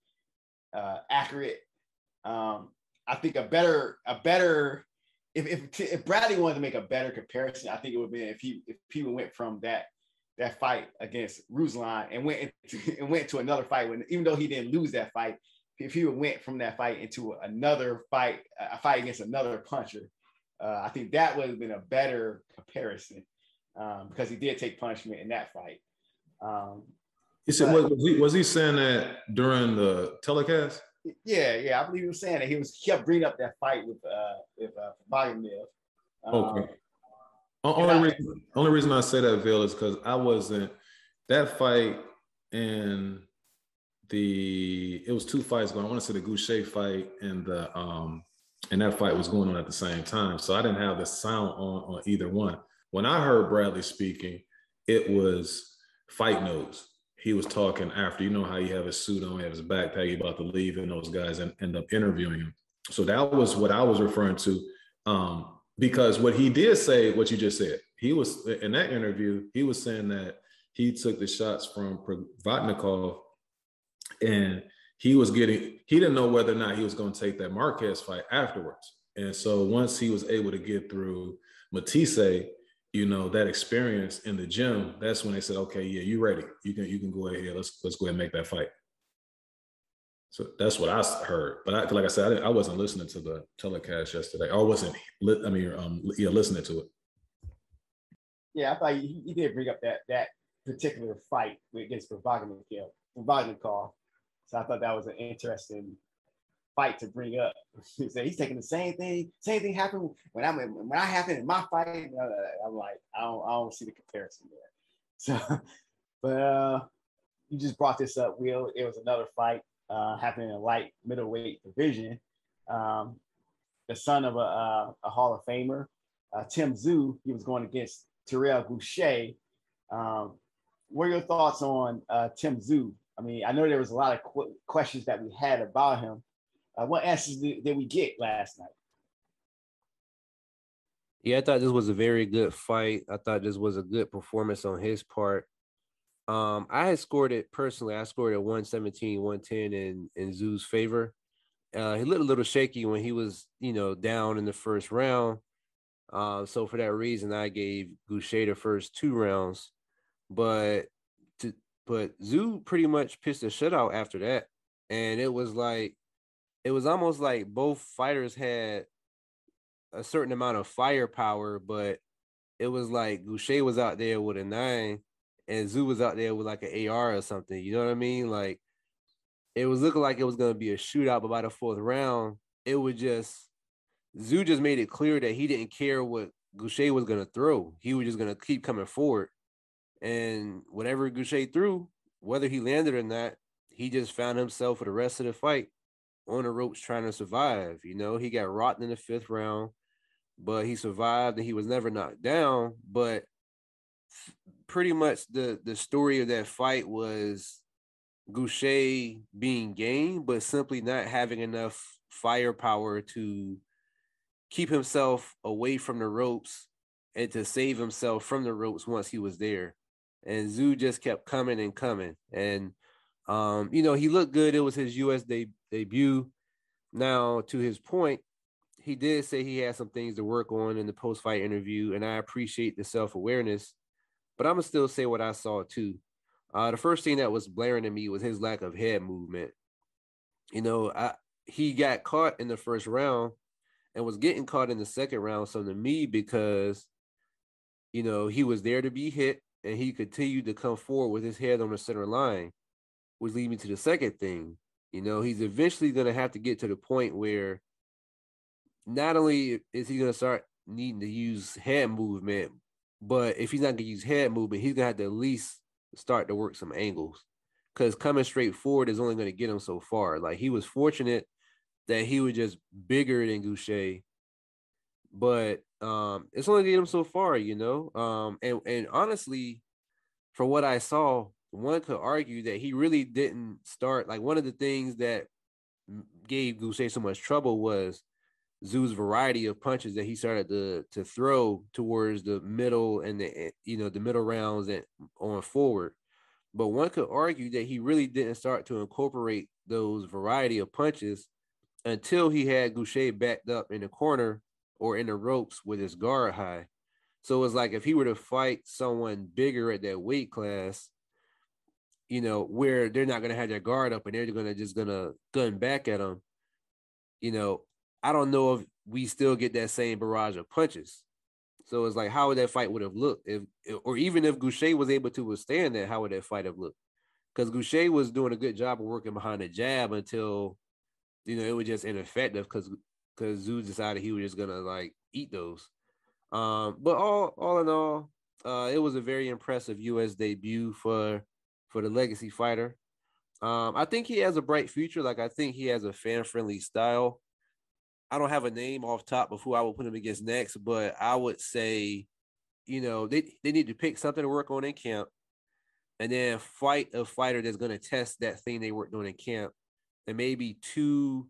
uh, accurate. Um, I think a better a better if, if if Bradley wanted to make a better comparison, I think it would be if he if people went from that that fight against Ruslan and went into, <laughs> and went to another fight when even though he didn't lose that fight, if he went from that fight into another fight, a fight against another puncher, uh, I think that would have been a better comparison um, because he did take punishment in that fight. Um, he said, but, was, he, was he saying that during the telecast? Yeah, yeah, I believe he was saying that he was kept bringing up that fight with uh with uh Bogomil. Um, okay. Only I, reason, only reason I say that, Bill, is because I wasn't that fight and the it was two fights going. I want to say the Gausha fight and the um and that fight was going on at the same time. So I didn't have the sound on on either one. When I heard Bradley speaking, it was fight notes. He was talking after, you know how you have his suit on, he have his backpack, about to leave, and those guys end, end up interviewing him. So that was what I was referring to. Um, because what he did say, what you just said, he was in that interview, he was saying that he took the shots from Provodnikov and he was getting he didn't know whether or not he was going to take that Marquez fight afterwards. And so once he was able to get through Matthysse, you know, that experience in the gym, that's when they said, okay, yeah, you ready. You can you can go ahead. Let's let's go ahead and make that fight. So that's what I heard. But I, like I said, I, I wasn't listening to the telecast yesterday. I wasn't, I mean, um, yeah, listening to it. Yeah, I thought he, he did bring up that that particular fight against Provodnikov. Provodnikov. So I thought that was an interesting fight to bring up. <laughs> so he's taking the same thing. Same thing happened when I when I happened in my fight. I'm like, I don't, I don't see the comparison there. <laughs> So, but uh, you just brought this up, Will. It was another fight uh, happening in light middleweight division. Um, the son of a, uh, a Hall of Famer, uh, Tim Tszyu, he was going against Terrell Gausha. Um, what are your thoughts on uh, Tim Tszyu I mean, I know there was a lot of qu- questions that we had about him. Uh, what answers did, did we get last night? Yeah, I thought this was a very good fight. I thought this was a good performance on his part. Um, I had scored it personally. I scored it 117, 110 in, in Tszyu's favor. Uh, he looked a little shaky when he was, you know, down in the first round. Uh, so for that reason, I gave Gausha the first two rounds. But but Tszyu pretty much pitched a shutout after that. And it was like, it was almost like both fighters had a certain amount of firepower, but it was like Gausha was out there with a nine and Tszyu was out there with like an AR or something. You know what I mean? Like it was looking like it was gonna be a shootout, but by the fourth round, it was just Tszyu just made it clear that he didn't care what Gausha was gonna throw. He was just gonna keep coming forward. And whatever Gausha threw, whether he landed or not, he just found himself for the rest of the fight on the ropes trying to survive. You know, he got rotten in the fifth round, but he survived and he was never knocked down. But pretty much the the story of that fight was Gausha being game, but simply not having enough firepower to keep himself away from the ropes and to save himself from the ropes once he was there and Tszyu just kept coming and coming. And um, you know, he looked good. It was his US de- debut. Now, to his point, he did say he had some things to work on in the post-fight interview, and I appreciate the self-awareness. But I'm gonna still say what I saw too. Uh, the first thing that was blaring to me was his lack of head movement. You know, I he got caught in the first round and was getting caught in the second round. So to me, because you know he was there to be hit, and he continued to come forward with his head on the center line, which leads me to the second thing. You know, he's eventually going to have to get to the point where not only is he going to start needing to use head movement, but if he's not going to use head movement, he's going to have to at least start to work some angles. because coming straight forward is only going to get him so far. Like he was fortunate that he was just bigger than Gausha, but um, it's only get him so far, you know. Um, and and honestly, for what I saw, one could argue that he really didn't start. Like one of the things that gave Gausha so much trouble was Tszyu's variety of punches that he started to to throw towards the middle and the eh, you know the middle rounds and on forward. But one could argue that he really didn't start to incorporate those variety of punches until he had Gausha backed up in the corner or in the ropes with his guard high. So it's like if he were to fight someone bigger at that weight class, you know, where they're not gonna have their guard up and they're gonna just gonna gun back at him, you know, I don't know if we still get that same barrage of punches. So it's like, how would that fight would have looked if, or even if Gausha was able to withstand that, how would that fight have looked? Because Gausha was doing a good job of working behind the jab until, you know, it was just ineffective because because Tszyu decided he was just gonna like eat those. Um, but all all in all, uh, it was a very impressive U.S. debut for for the legacy fighter. Um, I think he has a bright future. Like I think he has a fan friendly style. I don't have a name off top of who I would put him against next, but I would say, you know, they, they need to pick something to work on in camp and then fight a fighter that's going to test that thing they worked on in camp. And maybe two,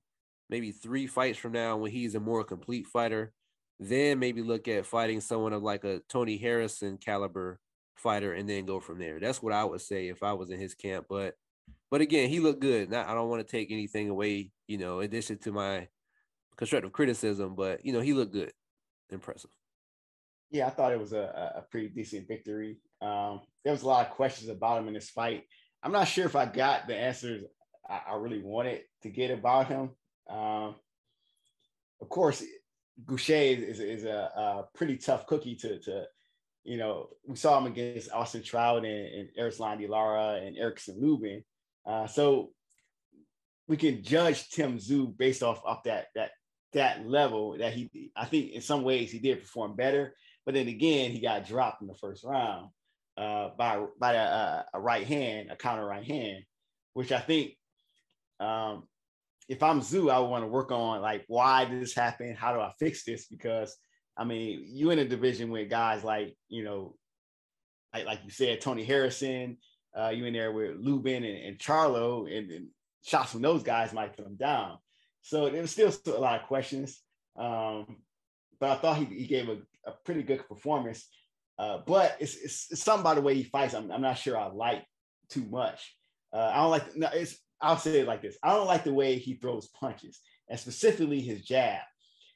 maybe three fights from now when he's a more complete fighter, then maybe look at fighting someone of like a Tony Harrison caliber fighter and then go from there. That's what I would say if I was in his camp. But but again, he looked good. Not, I don't want to take anything away, you know, in addition to my constructive criticism, but you know, he looked good, impressive. Yeah, I thought it was a, a pretty decent victory. Um, there was a lot of questions about him in this fight. I'm not sure if I got the answers I, I really wanted to get about him. Um, of course, Gausha is, is a, a, pretty tough cookie to, to, you know, we saw him against Austin Trout and, and Erislandy Lara and Erickson Lubin. Uh, so we can judge Tim Tszyu based off, off that, that that level that he I think in some ways he did perform better, but then again he got dropped in the first round uh, by by a, a, right hand, a counter right hand, which I think um, if I'm Tszyu, I want to work on like why did this happen? How do I fix this? Because I mean, you in a division with guys like you know, like like you said, Tony Harrison, uh, you in there with Lubin and, and Charlo, and, and shots from those guys might come down. So there was still a lot of questions. Um, but I thought he, he gave a, a pretty good performance. Uh, but it's, it's, it's, something by the way he fights. I'm, I'm not sure I like too much. Uh, I don't like, no, it's, I'll say it like this. I don't like the way he throws punches and specifically his jab.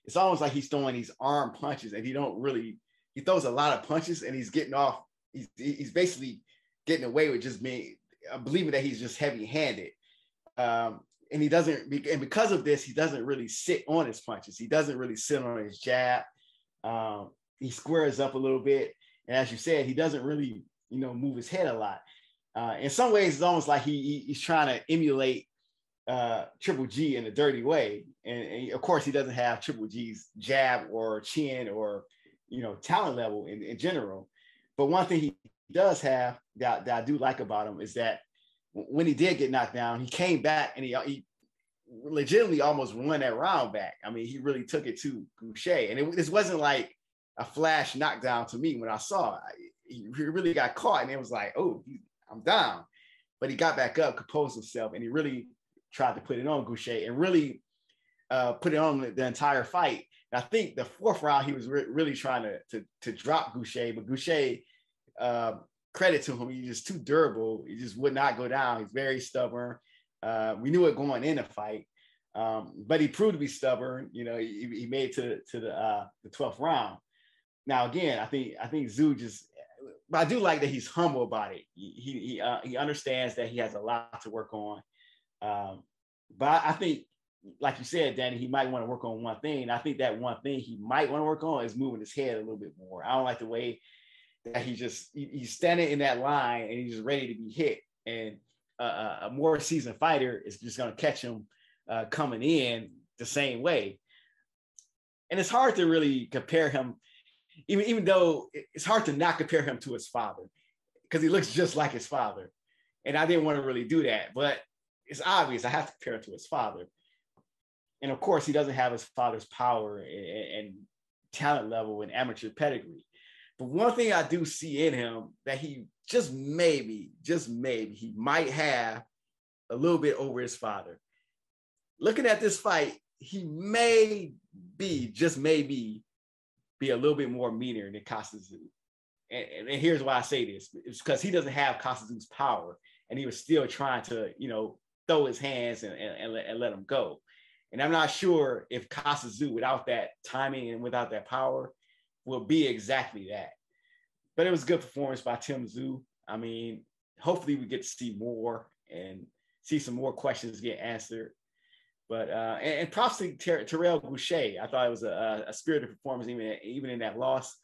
It's almost like he's throwing these arm punches and he don't really, he throws a lot of punches and he's getting off. He's, he's basically getting away with just being, uh, believing that he's just heavy handed. Um, and he doesn't and because of this he doesn't really sit on his punches he doesn't really sit on his jab um, he squares up a little bit and as you said he doesn't really you know move his head a lot uh, in some ways it's almost like he, he's trying to emulate uh, triple g in a dirty way and, and, of course he doesn't have triple g's jab or chin or you know talent level in, in general but one thing he does have that, that i do like about him is that when he did get knocked down, he came back and he, he legitimately almost won that round back. I mean, he really took it to Gausha, and it, this wasn't like a flash knockdown to me when I saw it. He really got caught, and it was like, oh, I'm down. But he got back up, composed himself, and he really tried to put it on Gausha and really uh, put it on the, the entire fight. And I think the fourth round, he was re- really trying to, to, to drop Gausha, but Gausha uh, credit to him. He's just too durable. He just would not go down. He's very stubborn. Uh, we knew it going in a fight, um, but he proved to be stubborn. You know, he, he made to to the uh, the twelfth round. Now again, I think I think Tszyu just, but I do like that he's humble about it. He he uh, he understands that he has a lot to work on. Um, but I think, like you said, Danny, he might want to work on one thing. I think that one thing he might want to work on is moving his head a little bit more. I don't like the way that he just he, he's standing in that line and he's ready to be hit. And uh, a more seasoned fighter is just going to catch him uh, coming in the same way. And it's hard to really compare him, even even though it's hard to not compare him to his father, because he looks just like his father. And I didn't want to really do that, but it's obvious I have to compare him to his father. And of course, he doesn't have his father's power and, and talent level and amateur pedigree. But one thing I do see in him that he just maybe, just maybe, he might have a little bit over his father. Looking at this fight, he may be, just maybe, be a little bit more meaner than Kostya Tszyu. And, and, here's why I say this: it's because he doesn't have Kostya power, and he was still trying to, you know, throw his hands and, and, and, let, and let him go. And I'm not sure if Kostya without that timing and without that power, will be exactly that. But it was a good performance by Tim Tszyu. I mean, hopefully we get to see more and see some more questions get answered. But uh, and, and props to Ter- Terrell Gausha. I thought it was a, a spirited performance even even in that loss.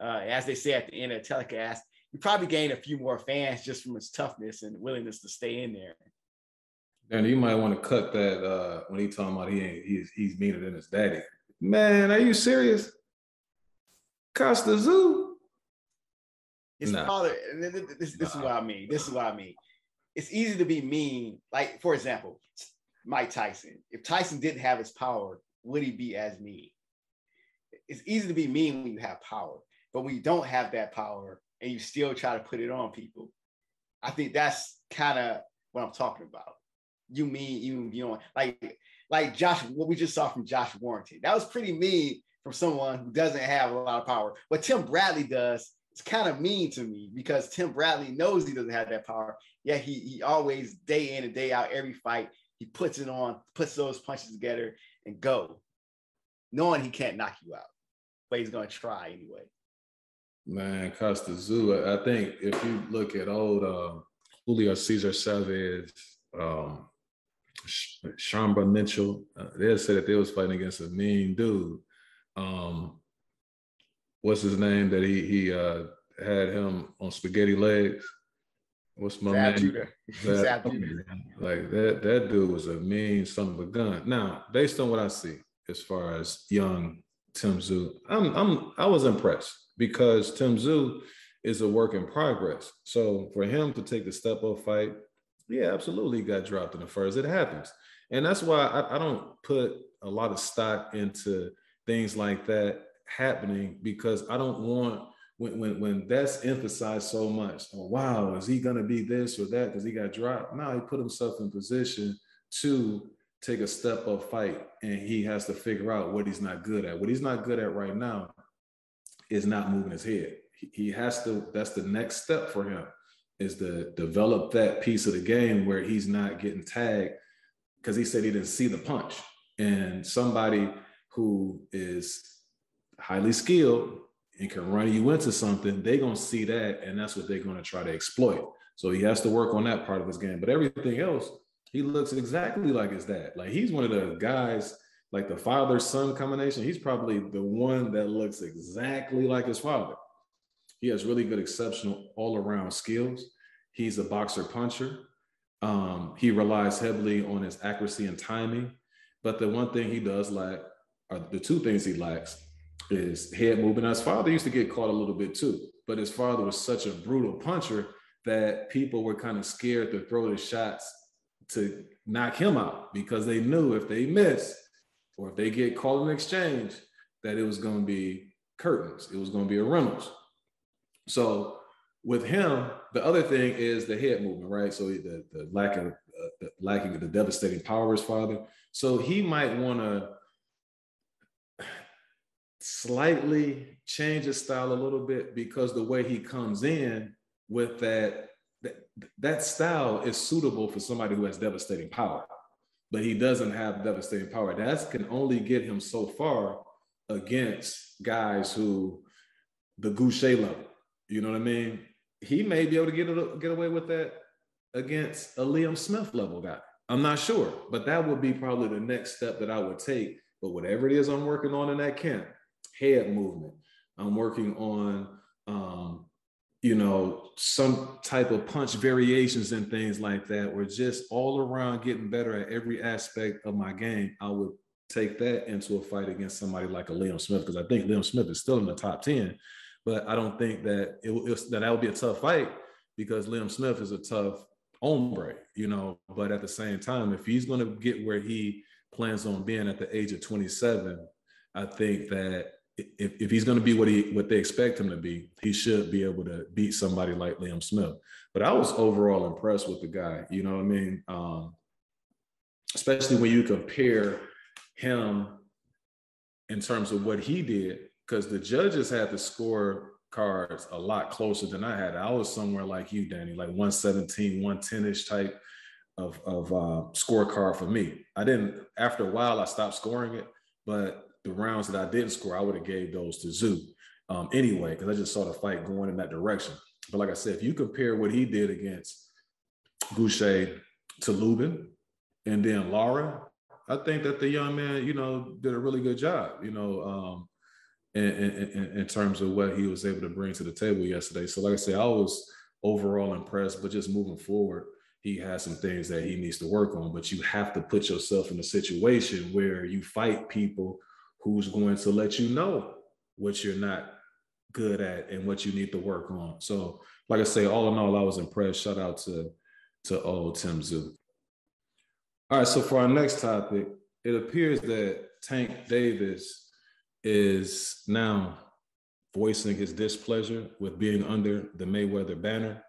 Uh, as they say at the end of the telecast, he probably gained a few more fans just from his toughness and willingness to stay in there. And you might want to cut that uh, when he talking about he ain't he's he's meaner than his daddy. Man, are you serious? Kostya Tszyu? His nah. father. This, this nah. is what I mean. This is what I mean. It's easy to be mean. Like for example, Mike Tyson. If Tyson didn't have his power, would he be as mean? It's easy to be mean when you have power, but when you don't have that power and you still try to put it on people, I think that's kind of what I'm talking about you mean even beyond like like Josh, what we just saw from Josh Warrington. That was pretty mean from someone who doesn't have a lot of power. What Tim Bradley does it's kind of mean to me because Tim Bradley knows he doesn't have that power. Yeah, he he always day in and day out, every fight, he puts it on, puts those punches together and go, knowing he can't knock you out. But he's gonna try anyway. Man, Kostya I think if you look at old uh, Julio Cesar Chavez, um, Sharmba Mitchell, uh, they said that they was fighting against a mean dude. Um, what's his name that he he uh, had him on spaghetti legs? What's my Zab man? <laughs> Zab like that that dude was a mean son of a gun. Now, based on what I see as far as young Tim Tszyu, I'm I'm I was impressed because Tim Tszyu is a work in progress. So for him to take the step up fight yeah, absolutely got dropped in the first. It happens. And that's why I, I don't put a lot of stock into things like that happening because I don't want when when when that's emphasized so much. Oh, wow, is he gonna be this or that because he got dropped? No, he put himself in position to take a step up fight and he has to figure out what he's not good at. What he's not good at right now is not moving his head. He has to, that's the next step for him is to develop that piece of the game where he's not getting tagged because he said he didn't see the punch. And somebody who is highly skilled and can run you into something, they're gonna see that, and that's what they're gonna try to exploit. So he has to work on that part of his game. But everything else, he looks exactly like his dad. Like he's one of the guys, like the father-son combination. He's probably the one that looks exactly like his father. He has really good, exceptional all around skills. He's a boxer puncher. Um, he relies heavily on his accuracy and timing. But the one thing he does lack, or the two things he lacks, is head movement. His father used to get caught a little bit too, but his father was such a brutal puncher that people were kind of scared to throw the shots to knock him out because they knew if they miss or if they get called in exchange, that it was going to be curtains. It was going to be a Reynolds. So with him, the other thing is the head movement, right? So the, the lack of uh, the lacking of the devastating power of his father. So he might want to slightly change his style a little bit because the way he comes in with that, that that style is suitable for somebody who has devastating power, but he doesn't have devastating power. That can only get him so far against guys who the Gausha level you know what I mean? He may be able to get get away with that against a Liam Smith level guy. I'm not sure, but that would be probably the next step that I would take. But whatever it is I'm working on in that camp, head movement. I'm working on, um, you know, some type of punch variations and things like that. Or just all around getting better at every aspect of my game. I would take that into a fight against somebody like a Liam Smith because I think Liam Smith is still in the top ten. But I don't think that it, it that that would be a tough fight because Liam Smith is a tough ombre, you know. But at the same time, if he's going to get where he plans on being at the age of 27, I think that if, if he's going to be what he what they expect him to be, he should be able to beat somebody like Liam Smith. But I was overall impressed with the guy. You know what I mean? Um, especially when you compare him in terms of what he did, because the judges had the score cards a lot closer than I had. I was somewhere like you, Danny, like 117, 110-ish type of, of uh, scorecard for me. I didn't, after a while, I stopped scoring it, but the rounds that I didn't score, I would have gave those to Tszyu um, anyway, because I just saw the fight going in that direction. But like I said, if you compare what he did against Gausha to Lubin and then Lara, I think that the young man, you know, did a really good job, you know, um, in, in, in, terms of what he was able to bring to the table yesterday. So, like I said, I was overall impressed, but just moving forward, he has some things that he needs to work on. But you have to put yourself in a situation where you fight people who's going to let you know what you're not good at and what you need to work on. So, like I say, all in all, I was impressed. Shout out to to old Tim Tszyu. All right, so for our next topic, it appears that Tank Davis is now voicing his displeasure with being under the Mayweather banner.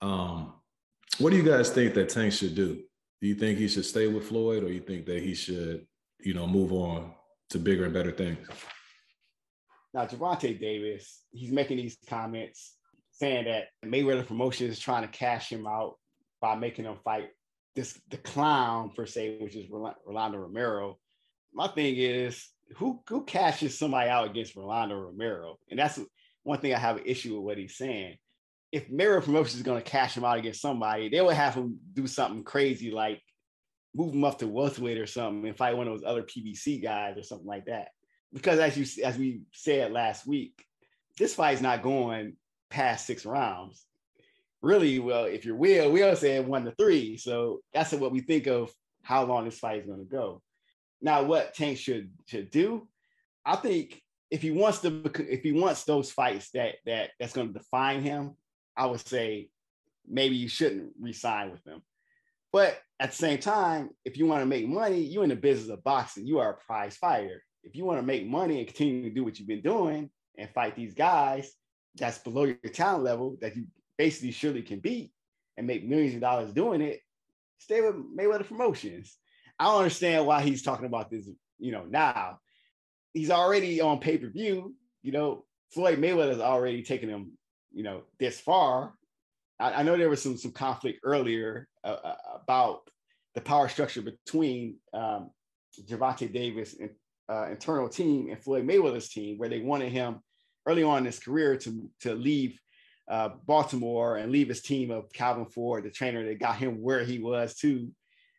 Um, what do you guys think that Tank should do? Do you think he should stay with Floyd, or you think that he should, you know, move on to bigger and better things? Now, Gervonta Davis, he's making these comments saying that Mayweather Promotion is trying to cash him out by making him fight this the clown per se, which is Rolando Romero. My thing is who who cashes somebody out against Rolando Romero, and that's one thing I have an issue with what he's saying. If Mayweather Promotions is going to cash him out against somebody, they would have him do something crazy like move him up to welterweight or something and fight one of those other PBC guys or something like that. Because as you as we said last week, this fight's not going past six rounds really, well, if you're Will, Will said one to three. So that's what we think of how long this fight is going to go. Now, what Tank should should do, I think if he wants to, if he wants those fights that that that's going to define him, I would say maybe you shouldn't resign with them. But at the same time, if you want to make money, you're in the business of boxing. You are a prize fighter. If you want to make money and continue to do what you've been doing and fight these guys that's below your talent level that you basically surely can beat and make millions of dollars doing it, stay with Mayweather Promotions. I don't understand why he's talking about this, you know, now. He's already on pay-per-view, you know, Floyd Mayweather's already taken him, you know, this far. I, I know there was some some conflict earlier uh, uh about the power structure between um, Gervonta Davis and uh, internal team and Floyd Mayweather's team, where they wanted him early on in his career to to leave uh, Baltimore and leave his team of Calvin Ford, the trainer that got him where he was to,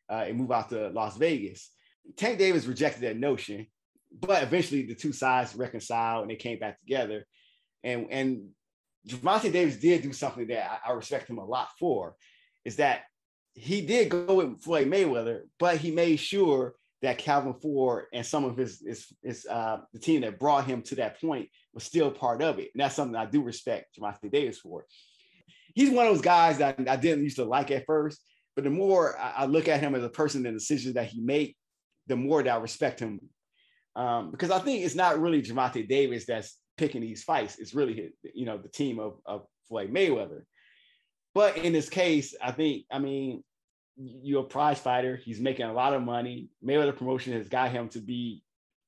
uh, and move out to Las Vegas. Tank Davis rejected that notion, but eventually the two sides reconciled and they came back together. And and Gervonta Davis did do something that I, I respect him a lot for, is that he did go with Floyd Mayweather, but he made sure that Calvin Ford and some of his his, his uh, the team that brought him to that point was still part of it. And that's something I do respect Gervonta Davis for. He's one of those guys that I didn't used to like at first, but the more I look at him as a person and the decisions that he made, the more that I respect him. Um, because I think it's not really Gervonta Davis that's picking these fights. It's really his, you know the team of, of Floyd Mayweather. But in this case, I think I mean you're a prize fighter. He's making a lot of money. Mayweather Promotion has got him to be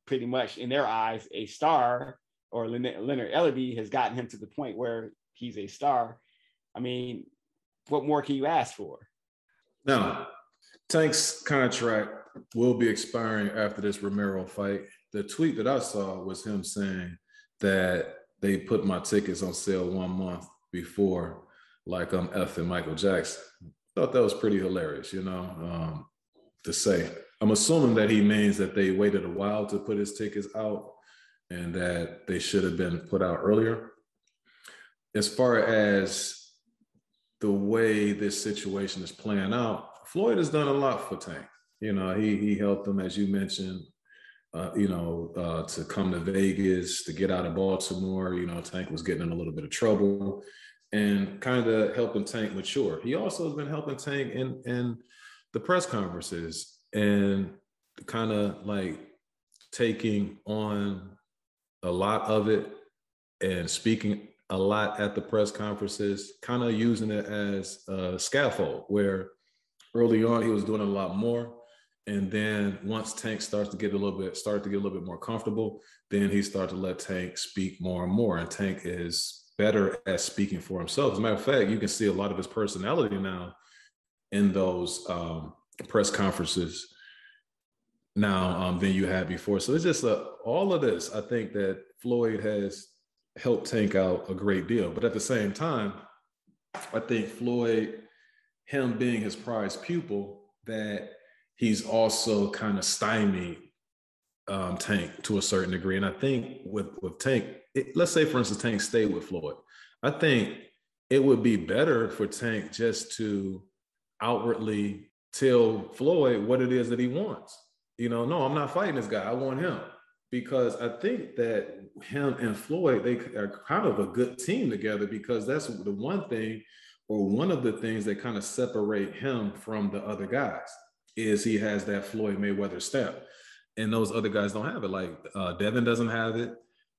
pretty much in their eyes a star or Leonard Ellerbe has gotten him to the point where he's a star. I mean, what more can you ask for? Now, Tank's contract will be expiring after this Romero fight. The tweet that I saw was him saying that they put my tickets on sale one month before, like I'm effing Michael Jackson. Thought that was pretty hilarious, you know, um, to say. I'm assuming that he means that they waited a while to put his tickets out and that they should have been put out earlier. As far as the way this situation is playing out, Floyd has done a lot for Tank. You know, he he helped them, as you mentioned, uh, you know, uh, to come to Vegas, to get out of Baltimore. You know, Tank was getting in a little bit of trouble. and kind of helping Tank mature. He also has been helping Tank in in the press conferences and kind of like taking on a lot of it and speaking a lot at the press conferences, kind of using it as a scaffold where early on he was doing a lot more. And then once Tank starts to get a little bit, start to get a little bit more comfortable, then he started to let Tank speak more and more. And Tank is better at speaking for himself. As a matter of fact, you can see a lot of his personality now in those um, press conferences now um, than you had before. So it's just uh, all of this. I think that Floyd has helped Tank out a great deal. But at the same time, I think Floyd, him being his prized pupil, that he's also kind of stymied um, Tank to a certain degree. And I think with with Tank, it, let's say for instance, Tank stayed with Floyd. I think it would be better for Tank just to outwardly tell Floyd what it is that he wants. You know, no, I'm not fighting this guy. I want him because I think that him and Floyd they are kind of a good team together because that's the one thing or one of the things that kind of separate him from the other guys is he has that Floyd Mayweather step, and those other guys don't have it. Like uh, Devin doesn't have it.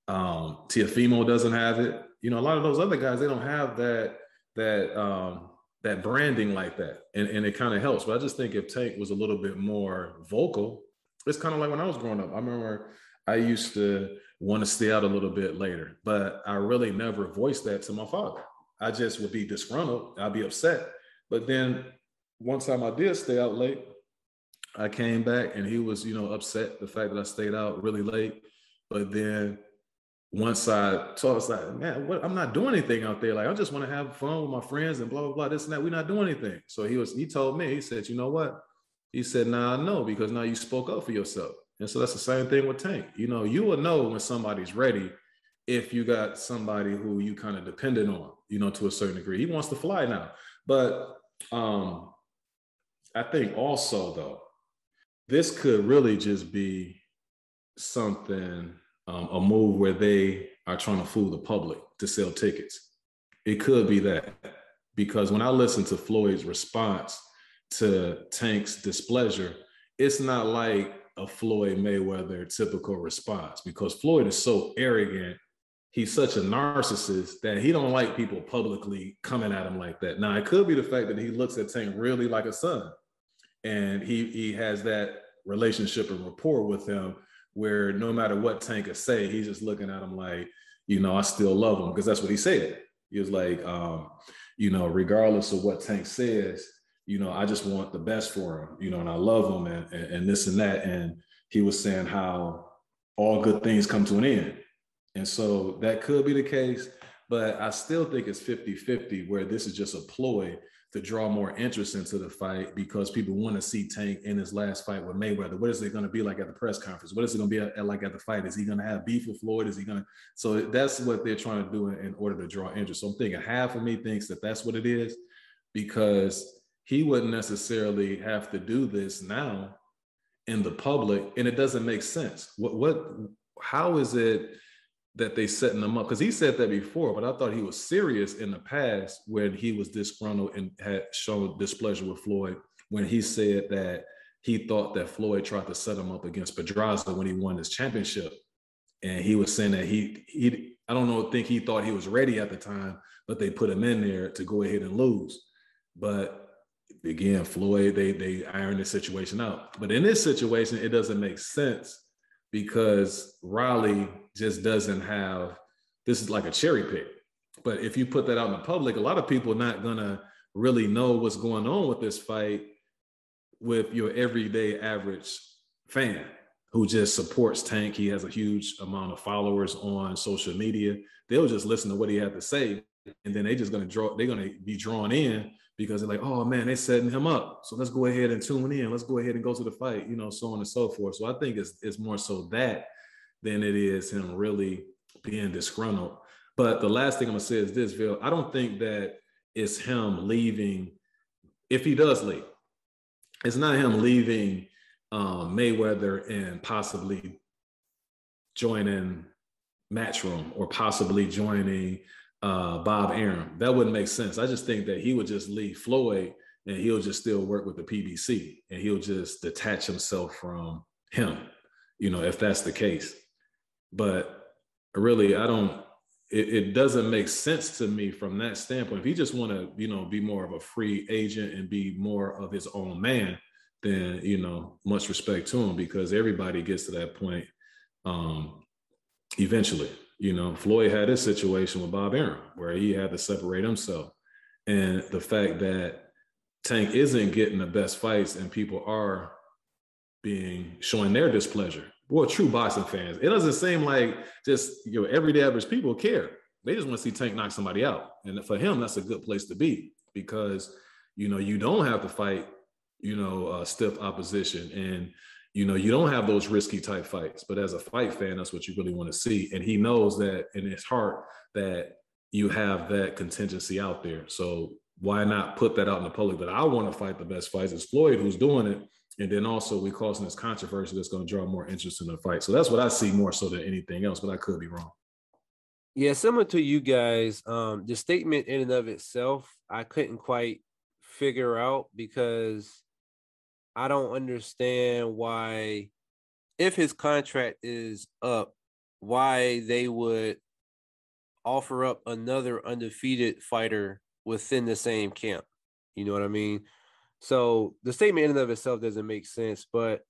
Um, Teofimo doesn't have it. You know, a lot of those other guys they don't have that that um, that branding like that, and and it kind of helps. But I just think if Tank was a little bit more vocal, it's kind of like when I was growing up. I remember I used to want to stay out a little bit later, but I really never voiced that to my father. I just would be disgruntled. I'd be upset. But then one time I did stay out late, I came back and he was, you know, upset the fact that I stayed out really late. But then once I told us like, man, what I'm not doing anything out there. Like I just want to have fun with my friends and blah blah blah. This and that. We're not doing anything. So he was, he told me, he said, you know what? He said, nah, no, because now you spoke up for yourself. And so that's the same thing with Tank. You know, you will know when somebody's ready if you got somebody who you kind of dependent on, you know, to a certain degree. He wants to fly now. But um I think also though, this could really just be something, um, a move where they are trying to fool the public to sell tickets. It could be that because when I listen to Floyd's response to Tank's displeasure, it's not like a Floyd Mayweather typical response because Floyd is so arrogant. He's such a narcissist that he don't like people publicly coming at him like that. Now it could be the fact that he looks at Tank really like a son, and he he has that relationship and rapport with him where no matter what Tank is say, he's just looking at him like, you know, I still love him because that's what he said. He was like, um, you know, regardless of what Tank says, you know, I just want the best for him, you know, and I love him and, and, and this and that. And he was saying how all good things come to an end. And so that could be the case, but I still think it's 50 50 where this is just a ploy to draw more interest into the fight because people want to see Tank in his last fight with Mayweather. What is it going to be like at the press conference? What is it going to be at, like at the fight? Is he going to have beef with Floyd? Is he going to? So that's what they're trying to do in, in order to draw interest. So I'm thinking half of me thinks that that's what it is because he wouldn't necessarily have to do this now in the public and it doesn't make sense what what how is it that they setting them up because he said that before but i thought he was serious in the past when he was disgruntled and had shown displeasure with floyd when he said that he thought that floyd tried to set him up against pedraza when he won his championship and he was saying that he he i don't know think he thought he was ready at the time but they put him in there to go ahead and lose but again, Floyd, they they iron the situation out. But in this situation, it doesn't make sense because Riley just doesn't have this is like a cherry pick. But if you put that out in the public, a lot of people are not gonna really know what's going on with this fight with your everyday average fan who just supports Tank. He has a huge amount of followers on social media. They'll just listen to what he had to say, and then they just gonna draw. They're gonna be drawn in because they're like, oh man, they're setting him up. So let's go ahead and tune in. Let's go ahead and go to the fight, you know, so on and so forth. So I think it's it's more so that than it is him really being disgruntled. But the last thing I'm gonna say is this, Bill. I don't think that it's him leaving. If he does leave, it's not him leaving um, Mayweather and possibly joining Matchroom or possibly joining uh, Bob Arum. That wouldn't make sense. I just think that he would just leave Floyd and he'll just still work with the PBC and he'll just detach himself from him, you know, if that's the case. But really, I don't, it, it doesn't make sense to me from that standpoint. If he just want to, you know, be more of a free agent and be more of his own man, then, you know, much respect to him because everybody gets to that point um, eventually. You know, Floyd had his situation with Bob Arum where he had to separate himself. And the fact that Tank isn't getting the best fights and people are being showing their displeasure. Well, true boxing fans, it doesn't seem like just you know everyday average people care. They just want to see Tank knock somebody out, and for him, that's a good place to be because you know you don't have to fight you know uh, stiff opposition, and you know you don't have those risky type fights. But as a fight fan, that's what you really want to see, and he knows that in his heart that you have that contingency out there. So why not put that out in the public that I want to fight the best fights? It's Floyd who's doing it. And then also we causing this controversy that's going to draw more interest in the fight. So that's what I see more so than anything else, but I could be wrong. Yeah, similar to you guys, um, the statement in and of itself, I couldn't quite figure out because I don't understand why, if his contract is up, why they would offer up another undefeated fighter within the same camp. You know what I mean? So the statement in and of itself doesn't make sense, but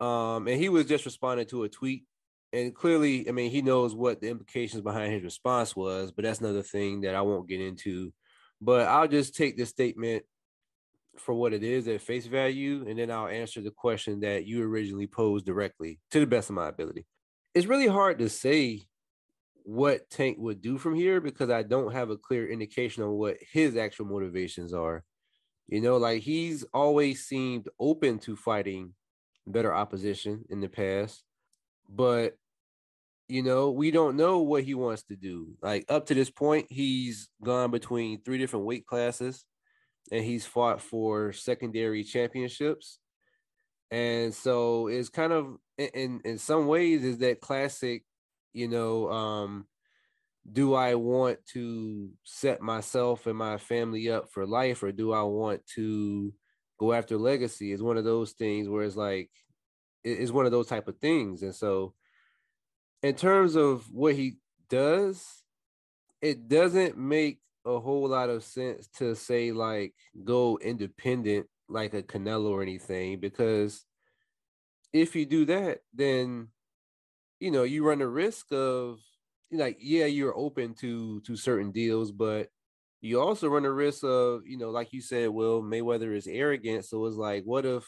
um, and he was just responding to a tweet. And clearly, I mean, he knows what the implications behind his response was, but that's another thing that I won't get into. But I'll just take this statement for what it is at face value, and then I'll answer the question that you originally posed directly to the best of my ability. It's really hard to say what Tank would do from here because I don't have a clear indication on what his actual motivations are. You know, like he's always seemed open to fighting better opposition in the past, but you know, we don't know what he wants to do. Like up to this point, he's gone between three different weight classes and he's fought for secondary championships. And so it's kind of in in some ways is that classic you know um do i want to set myself and my family up for life or do i want to go after legacy is one of those things where it's like it's one of those type of things and so in terms of what he does it doesn't make a whole lot of sense to say like go independent like a Canelo or anything because if you do that then you know, you run the risk of like, yeah, you're open to to certain deals, but you also run the risk of, you know, like you said, well, Mayweather is arrogant. So it's like, what if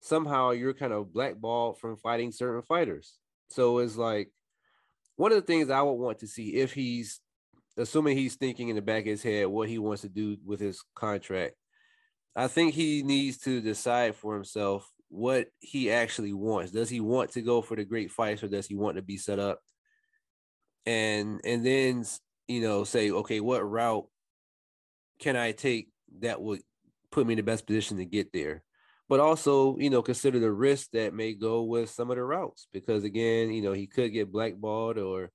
somehow you're kind of blackballed from fighting certain fighters? So it's like one of the things I would want to see if he's assuming he's thinking in the back of his head what he wants to do with his contract. I think he needs to decide for himself what he actually wants. Does he want to go for the great fights or does he want to be set up? And and then you know say, okay, what route can I take that would put me in the best position to get there? But also, you know, consider the risk that may go with some of the routes because again, you know, he could get blackballed or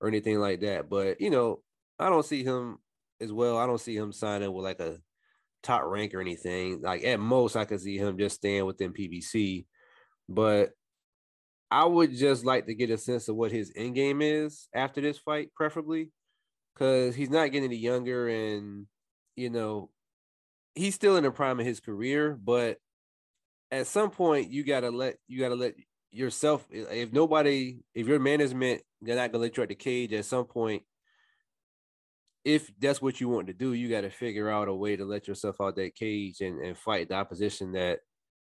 or anything like that. But you know, I don't see him as well. I don't see him signing with like a top rank or anything. Like at most, I could see him just staying within PBC. But I would just like to get a sense of what his end game is after this fight, preferably, because he's not getting any younger, and you know, he's still in the prime of his career. But at some point, you gotta let you gotta let yourself. If nobody, if your management, they're not gonna let you at the cage. At some point, if that's what you want to do, you got to figure out a way to let yourself out that cage and, and fight the opposition that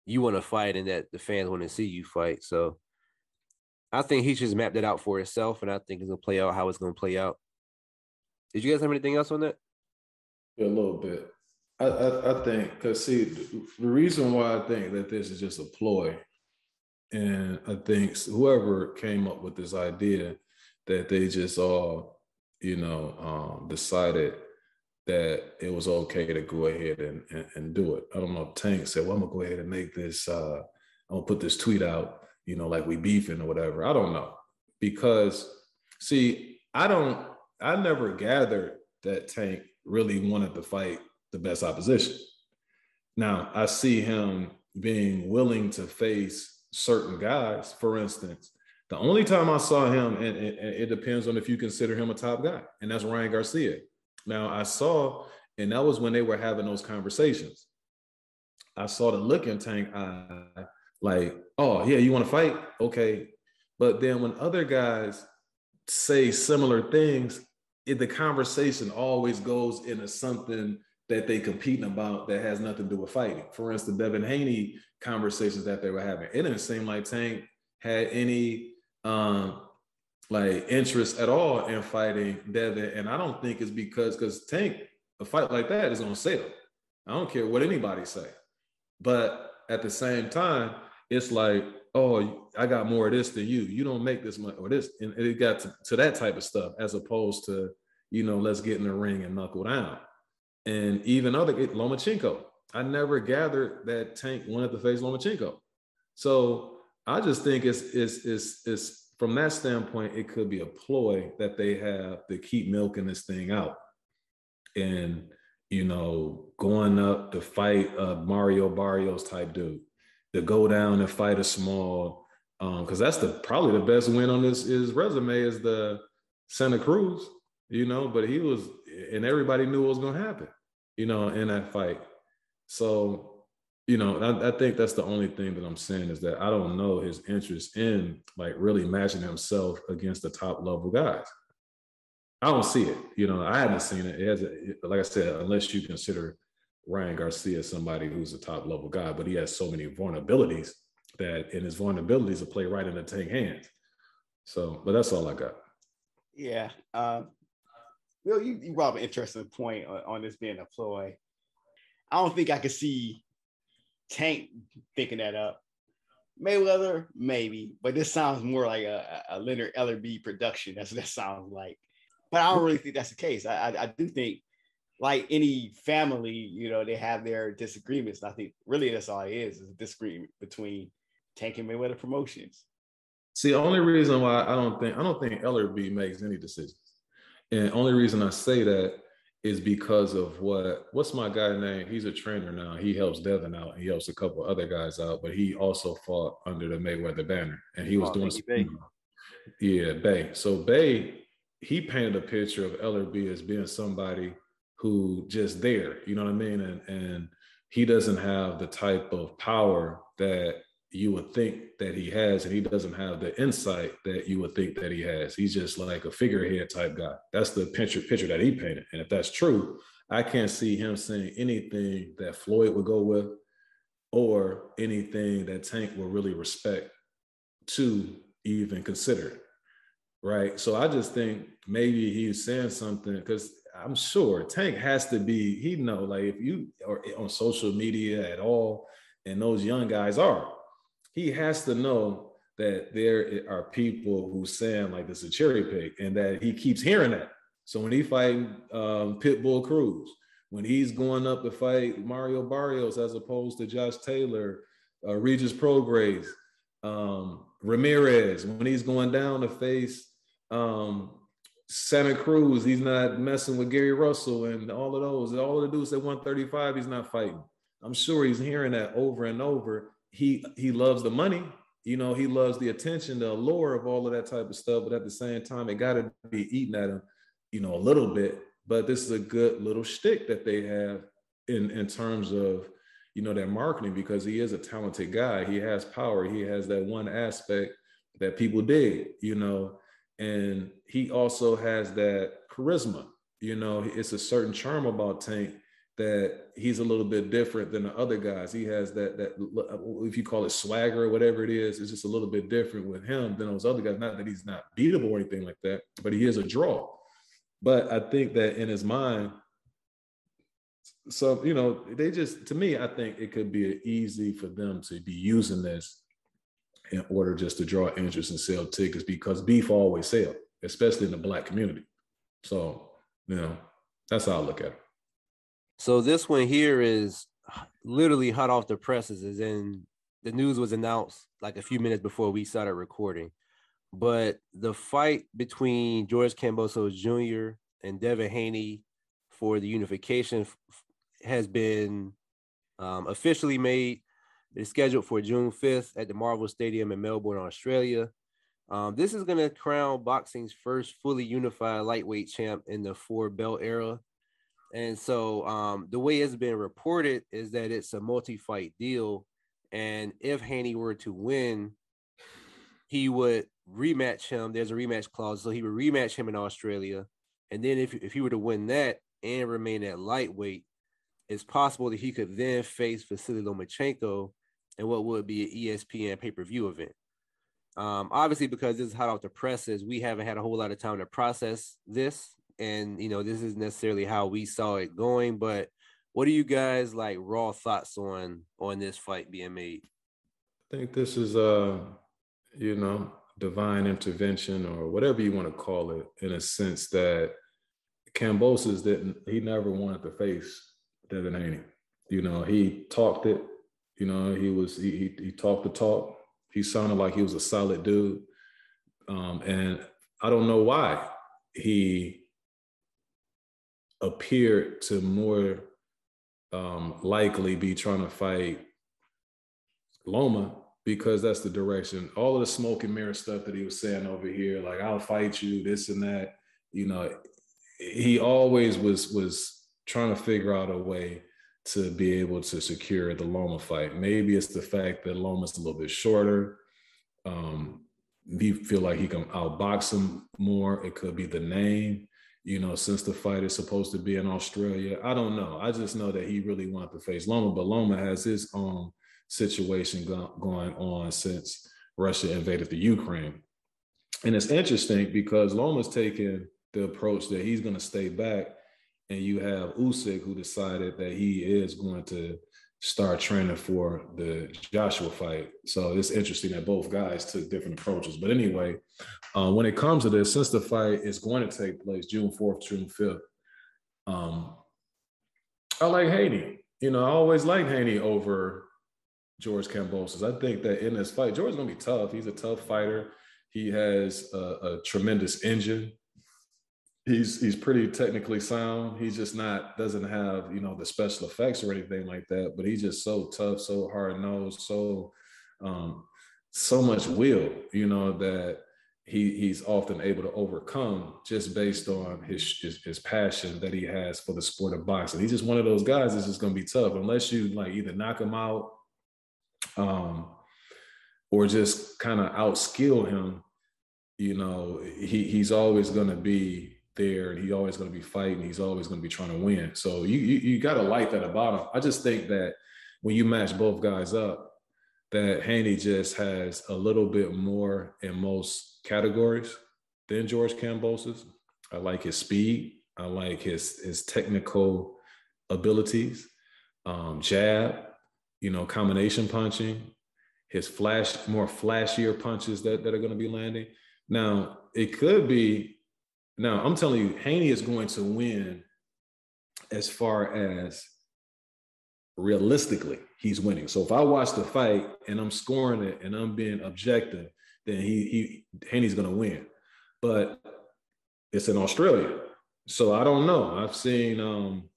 you want to fight and that the fans want to see you fight. So I think he just mapped it out for himself, and I think it's gonna play out how it's gonna play out. Did you guys have anything else on that? Yeah, a little bit. I I, I think because see the reason why I think that this is just a ploy, and I think whoever came up with this idea that they just all you know, um, decided that it was okay to go ahead and, and, and, do it. I don't know if Tank said, well, I'm gonna go ahead and make this, uh, I'm gonna put this tweet out, you know, like we beefing or whatever. I don't know. Because see, I don't, I never gathered that Tank really wanted to fight the best opposition. Now I see him being willing to face certain guys. For instance, the only time I saw him, and, and, and it depends on if you consider him a top guy, and that's Ryan Garcia. Now I saw, and that was when they were having those conversations. I saw the look in Tank eye, like, oh yeah, you want to fight? Okay. But then when other guys say similar things, it, the conversation always goes into something that they competing about that has nothing to do with fighting. For instance, Devin Haney conversations that they were having. It didn't seem like Tank had any um like interest at all in fighting Devin. And I don't think it's because because Tank, a fight like that is gonna sell. I don't care what anybody say. But at the same time, it's like, oh, I got more of this than you. You don't make this much or this. And it got to, to that type of stuff as opposed to, you know, let's get in the ring and knuckle down. And even other Lomachenko, I never gathered that Tank wanted to face Lomachenko. So I just think it's it's it's it's from that standpoint, it could be a ploy that they have to keep milking this thing out. And you know, going up to fight a Mario Barrios type dude, to go down and fight a small, because um, that's the probably the best win on this his resume is the Santa Cruz, you know, but he was and everybody knew what was gonna happen, you know, in that fight. So, you know, I, I think that's the only thing that I'm saying is that I don't know his interest in like really matching himself against the top level guys. I don't see it. You know, I haven't seen it. It has, like I said, unless you consider Ryan Garcia somebody who's a top level guy, but he has so many vulnerabilities that in his vulnerabilities will play right in the tank hands. So, but that's all I got. Yeah. Um, Will, you, you brought an interesting point on, on this being a ploy. I don't think I could see Tank thinking that up. Mayweather, maybe, but this sounds more like a, a Leonard Ellerbe production. That's what that sounds like but I don't really think that's the case. I, I, I do think, like any family, you know, they have their disagreements. And I think really that's all it is, is a disagreement between Tank and Mayweather Promotions. See, the only reason why I don't think I don't think Ellerbe makes any decisions, and only reason I say that is because of what what's my guy name? He's a trainer now. He helps Devin out. He helps a couple other guys out, but he also fought under the Mayweather banner, and he was oh, doing. Some, yeah, Bay. So Bay he painted a picture of Ellerbe as being somebody who just there, you know what I mean? And and he doesn't have the type of power that you would think that he has, and he doesn't have the insight that you would think that he has. He's just like a figurehead type guy. That's the picture picture that he painted. And if that's true, I can't see him saying anything that Floyd would go with, or anything that Tank will really respect to even consider right? So I just think maybe he's saying something because I'm sure Tank has to be, he know, like if you are on social media at all, and those young guys are, he has to know that there are people who saying like this is a cherry pick and that he keeps hearing that. So when he fighting um, Pitbull Cruz, when he's going up to fight Mario Barrios as opposed to Josh Taylor, uh, Regis Prograis, um, Ramirez, when he's going down to face um, Santa Cruz, he's not messing with Gary Russell and all of those. All of the dudes at 135, he's not fighting. I'm sure he's hearing that over and over. He he loves the money, you know, he loves the attention, the allure of all of that type of stuff. But at the same time, it got to be eating at him, you know, a little bit. But this is a good little shtick that they have in in terms of you know their marketing because he is a talented guy. He has power. He has that one aspect that people dig, you know and he also has that charisma. You know, it's a certain charm about Tank that he's a little bit different than the other guys. He has that that uh, if you call it swagger or whatever it is, it's just a little bit different with him than those other guys. Not that he's not beatable or anything like that, but he is a draw. But I think that in his mind, so you know, they just to me, I think it could be easy for them to be using this in order just to draw interest and sell tickets because beef always sell, especially in the black community. So, you know, that's how I look at it. So this one here is literally hot off the presses, as in the news was announced like a few minutes before we started recording. but the fight between George Kambosos Jr. and Devin Haney for the unification has been um, officially made. It's scheduled for June 5th at the Marvel Stadium in Melbourne, Australia. Um, this is going to crown boxing's first fully unified lightweight champ in the four belt era. And so um, the way it's been reported is that it's a multi fight deal. And if Haney were to win, he would rematch him. There's a rematch clause. So he would rematch him in Australia. And then if, if he were to win that and remain at lightweight, it's possible that he could then face Vasily Lomachenko in what would be an ESPN pay per view event. Um, obviously, because this is hot off the presses, we haven't had a whole lot of time to process this, and you know, this is necessarily how we saw it going. But what are you guys like raw thoughts on on this fight being made? I think this is uh, you know, divine intervention or whatever you want to call it, in a sense that Kambosos didn't. He never wanted to face Devin Haney. You know, he talked it. You know, he was he he, he talked the talk he sounded like he was a solid dude. Um, and I don't know why he appeared to more um, likely be trying to fight Loma because that's the direction. All of the smoke and mirror stuff that he was saying over here, like I'll fight you, this and that. You know, he always was was trying to figure out a way to be able to secure the Loma fight. Maybe it's the fact that Loma's a little bit shorter. Um, he feel like he can outbox him more. It could be the name, you know, since the fight is supposed to be in Australia. I don't know. I just know that he really wanted to face Loma, but Loma has his own situation go- going on since Russia invaded the Ukraine. And it's interesting because Loma's taking the approach that he's going to stay back and you have Usyk who decided that he is going to start training for the Joshua fight. So it's interesting that both guys took different approaches. But anyway, uh, when it comes to this, since the fight is going to take place June 4th, June 5th, um, I like Haney. You know, I always like Haney over George Kambosos. I think that in this fight, George's going to be tough. He's a tough fighter. He has a, a tremendous engine he's he's pretty technically sound. He's just not doesn't have you know the special effects or anything like that. But he's just so tough, so hard nosed, so um, so much will. You know that he he's often able to overcome just based on his, his, his passion that he has for the sport of boxing. He's just one of those guys that's just going to be tough unless you like either knock him out, um, or just kind of outskill him. You know, he he's always going to be there and he's always going to be fighting. He's always going to be trying to win. So you you, you got to like that about bottom. I just think that when you match both guys up, that Haney just has a little bit more in most categories than George Kambosos. I like his speed. I like his his technical abilities, um, jab, you know, combination punching, his flash more flashier punches that, that are going to be landing. Now it could be now, I'm telling you, Haney is going to win as far as realistically he's winning. So if I watch the fight and I'm scoring it and I'm being objective, then he he Haney's going to win. But it's in Australia. So I don't know. I've seen um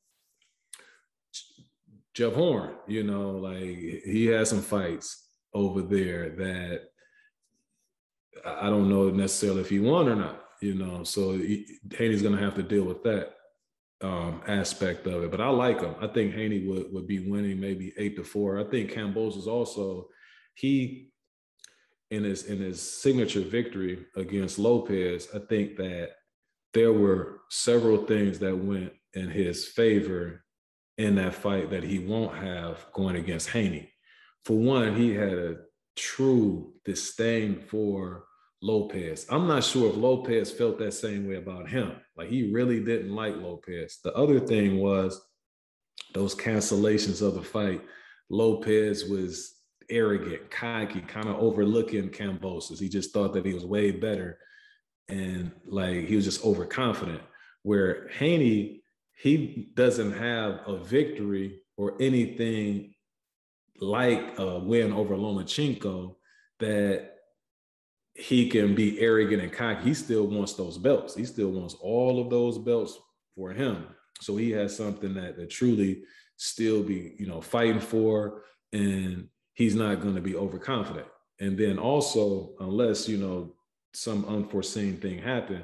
Jeff Horn, you know, like he has some fights over there that I don't know necessarily if he won or not you know. So Haney's going to have to deal with that um, aspect of it. But I like him. I think Haney would would be winning maybe eight to four. I think Kambosos also he in his in his signature victory against Lopez. I think that there were several things that went in his favor in that fight that he won't have going against Haney. For one, he had a true disdain for Lopez. I'm not sure if Lopez felt that same way about him. Like he really didn't like Lopez. The other thing was those cancellations of the fight. Lopez was arrogant, cocky, kind of overlooking Kambosos. He just thought that he was way better. And like he was just overconfident. Where Haney, he doesn't have a victory or anything like a win over Lomachenko that he can be arrogant and cocky. He still wants those belts. He still wants all of those belts for him. So he has something that, that truly still be, you know, fighting for, and he's not going to be overconfident. And then also, unless you know some unforeseen thing happen,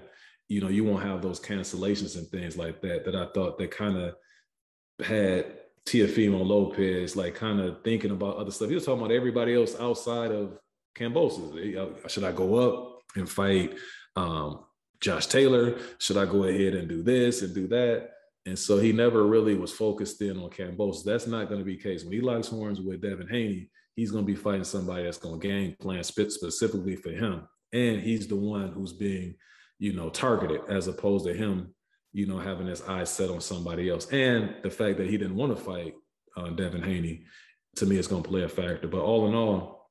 you know, you won't have those cancellations and things like that. That I thought that kind of had Teofimo Lopez like kind of thinking about other stuff. He was talking about everybody else outside of Kambosos. Should I go up and fight um, Josh Taylor? Should I go ahead and do this and do that? And so he never really was focused in on Kambosos. That's not going to be the case. When he locks horns with Devin Haney, he's going to be fighting somebody that's going to game plan spit specifically for him. And he's the one who's being, you know, targeted as opposed to him, you know, having his eyes set on somebody else. And the fact that he didn't want to fight uh, Devin Haney, to me, is going to play a factor. But all in all,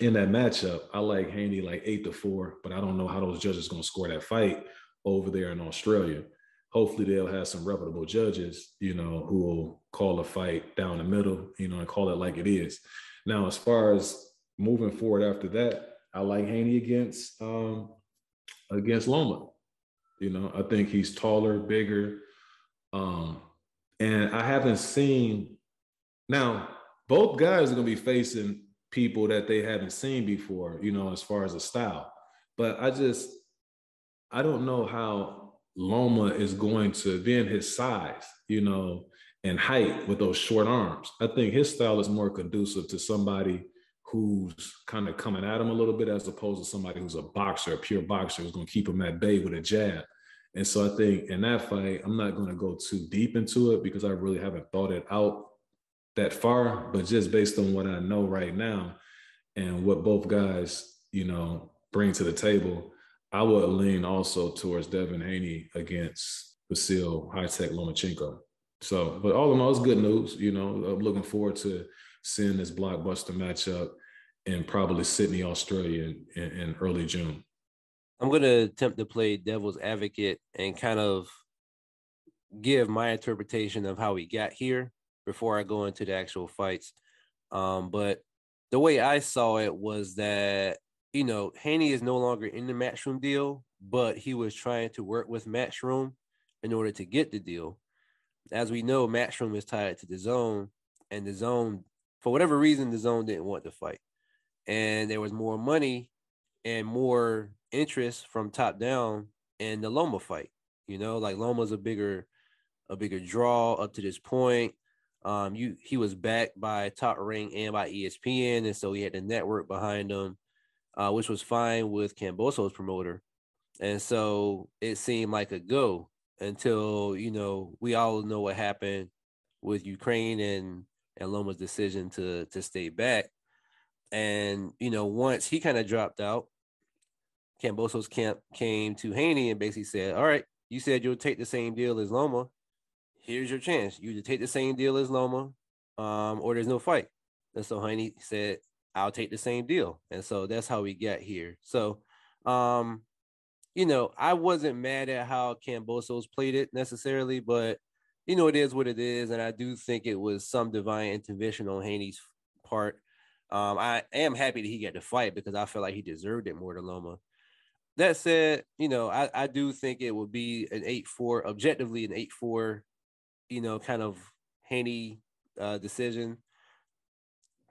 in that matchup, I like Haney like eight to four, but I don't know how those judges going to score that fight over there in Australia. Hopefully, they'll have some reputable judges, you know, who will call a fight down the middle, you know, and call it like it is. Now, as far as moving forward after that, I like Haney against um, against Loma. You know, I think he's taller, bigger, um, and I haven't seen. Now, both guys are going to be facing people that they haven't seen before. You know, as far as a style, but I just I don't know how Loma is going to then his size. You know, and height with those short arms. I think his style is more conducive to somebody who's kind of coming at him a little bit as opposed to somebody who's a boxer, a pure boxer who's going to keep him at bay with a jab. And so I think in that fight, I'm not going to go too deep into it because I really haven't thought it out that far. But just based on what I know right now and what both guys, you know, bring to the table, I would lean also towards Devin Haney against Vasyl High Tech Lomachenko. So, but all in all, it's good news. You know, I'm looking forward to seeing this blockbuster matchup in probably Sydney, Australia in, in, in early June. I'm going to attempt to play devil's advocate and kind of give my interpretation of how we got here before I go into the actual fights. Um, but the way I saw it was that, you know, Haney is no longer in the matchroom deal, but he was trying to work with matchroom in order to get the deal as we know, Matchroom is tied to DAZN, and DAZN, for whatever reason, DAZN didn't want to fight, and there was more money and more interest from top down in the Loma fight. You know, like Loma's a bigger, a bigger draw up to this point. Um, you he was backed by Top Rank and by ESPN, and so he had the network behind him, uh, which was fine with Kambosos' promoter, and so it seemed like a go until you know we all know what happened with Ukraine and and Loma's decision to to stay back. And you know, once he kind of dropped out, Kambosos camp came to Haney and basically said, "All right, you said you'll take the same deal as Loma. Here's your chance. You to take the same deal as Loma, um, or there's no fight." And so Haney said, "I'll take the same deal." And so that's how we got here. So, um, you know, I wasn't mad at how Kambosos played it necessarily, but you know, it is what it is, and I do think it was some divine intervention on Haney's part. Um, I am happy that he got to fight because I feel like he deserved it more than Loma. That said, you know, I, I do think it would be an eight four, objectively an eight four, you know, kind of Haney uh, decision.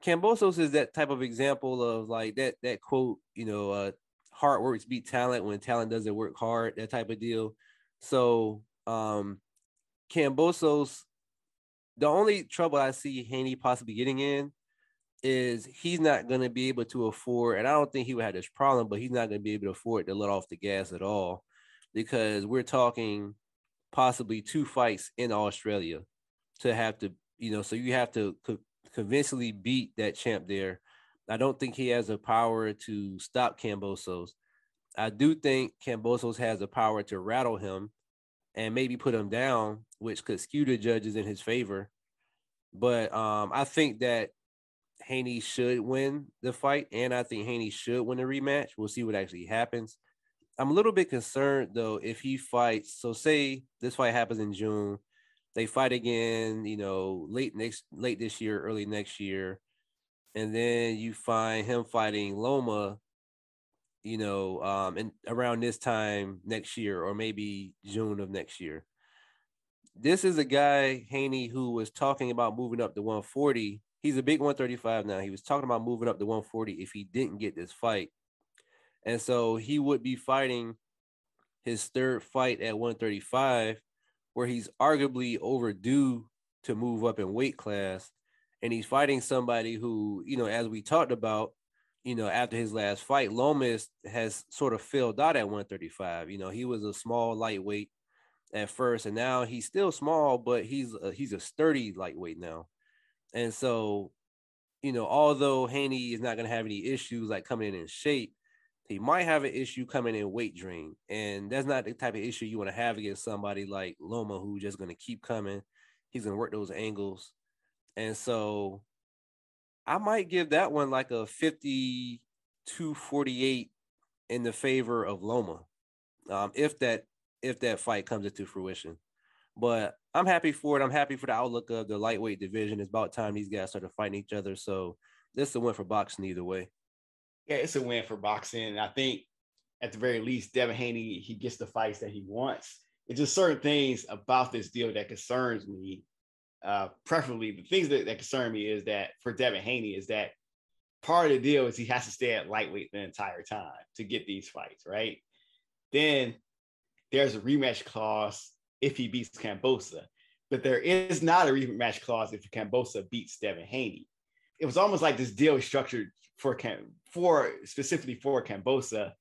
Kambosos is that type of example of like that that quote, you know, uh, hard works beat talent when talent doesn't work hard, that type of deal. So um Kambosos, the only trouble I see Haney possibly getting in is he's not going to be able to afford, and I don't think he would have this problem, but he's not going to be able to afford to let off the gas at all because we're talking possibly two fights in Australia to have to, you know, so you have to co- convincingly beat that champ there I don't think he has the power to stop Kambosos. I do think Kambosos has the power to rattle him and maybe put him down, which could skew the judges in his favor. But um, I think that Haney should win the fight, and I think Haney should win the rematch. We'll see what actually happens. I'm a little bit concerned though if he fights. So say this fight happens in June, they fight again, you know, late next late this year, early next year and then you find him fighting Loma, you know, um, and around this time next year, or maybe June of next year. This is a guy, Haney, who was talking about moving up to 140. He's a big 135 now. He was talking about moving up to 140 if he didn't get this fight. And so he would be fighting his third fight at 135, where he's arguably overdue to move up in weight class. And he's fighting somebody who, you know, as we talked about, you know, after his last fight, Lomas has sort of filled out at 135. You know, he was a small lightweight at first, and now he's still small, but he's a, he's a sturdy lightweight now. And so, you know, although Haney is not going to have any issues like coming in in shape, he might have an issue coming in weight drain, and that's not the type of issue you want to have against somebody like Loma, who's just going to keep coming. He's going to work those angles, and so I might give that one like a 52 48 in the favor of Loma, um, if that if that fight comes into fruition. But I'm happy for it. I'm happy for the outlook of the lightweight division. It's about time these guys started fighting each other. So this is a win for boxing either way yeah, it's a win for boxing. And I think at the very least, Devin Haney, he gets the fights that he wants. It's just certain things about this deal that concerns me. Uh, preferably the things that, that concern me is that for Devin Haney is that part of the deal is he has to stay at lightweight the entire time to get these fights, right? Then there's a rematch clause if he beats Kambosos, but there is not a rematch clause if Kambosos beats Devin Haney. It was almost like this deal is structured for Cam for specifically for Cambosa.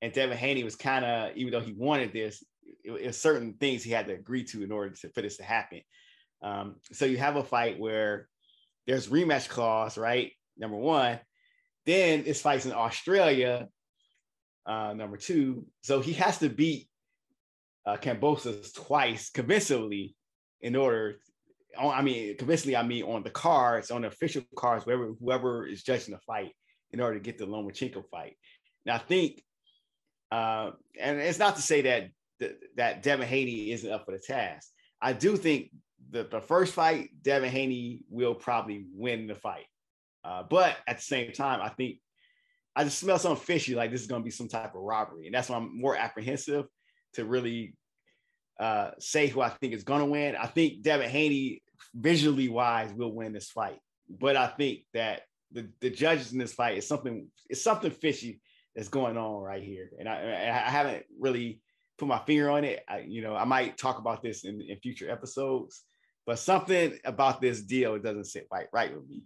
And Devin Haney was kind of, even though he wanted this, it, was certain things he had to agree to in order to, for this to happen. Um, so you have a fight where there's rematch clause, right? Number one. Then this fight's in Australia, uh, number two. So he has to beat uh, twice convincingly in order I mean, convincingly, I mean on the cards, on the official cards, whoever whoever is judging the fight, in order to get the Lomachenko fight. Now, I think, uh, and it's not to say that that Devin Haney isn't up for the task. I do think the, the first fight, Devin Haney will probably win the fight. Uh, but at the same time, I think I just smell something fishy, like this is going to be some type of robbery, and that's why I'm more apprehensive to really uh, say who I think is going to win. I think Devin Haney, visually wise, will win this fight. But I think that the, the judges in this fight is something it's something fishy that's going on right here. And I, I haven't really put my finger on it. I, you know, I might talk about this in, in future episodes, but something about this deal doesn't sit right right with me.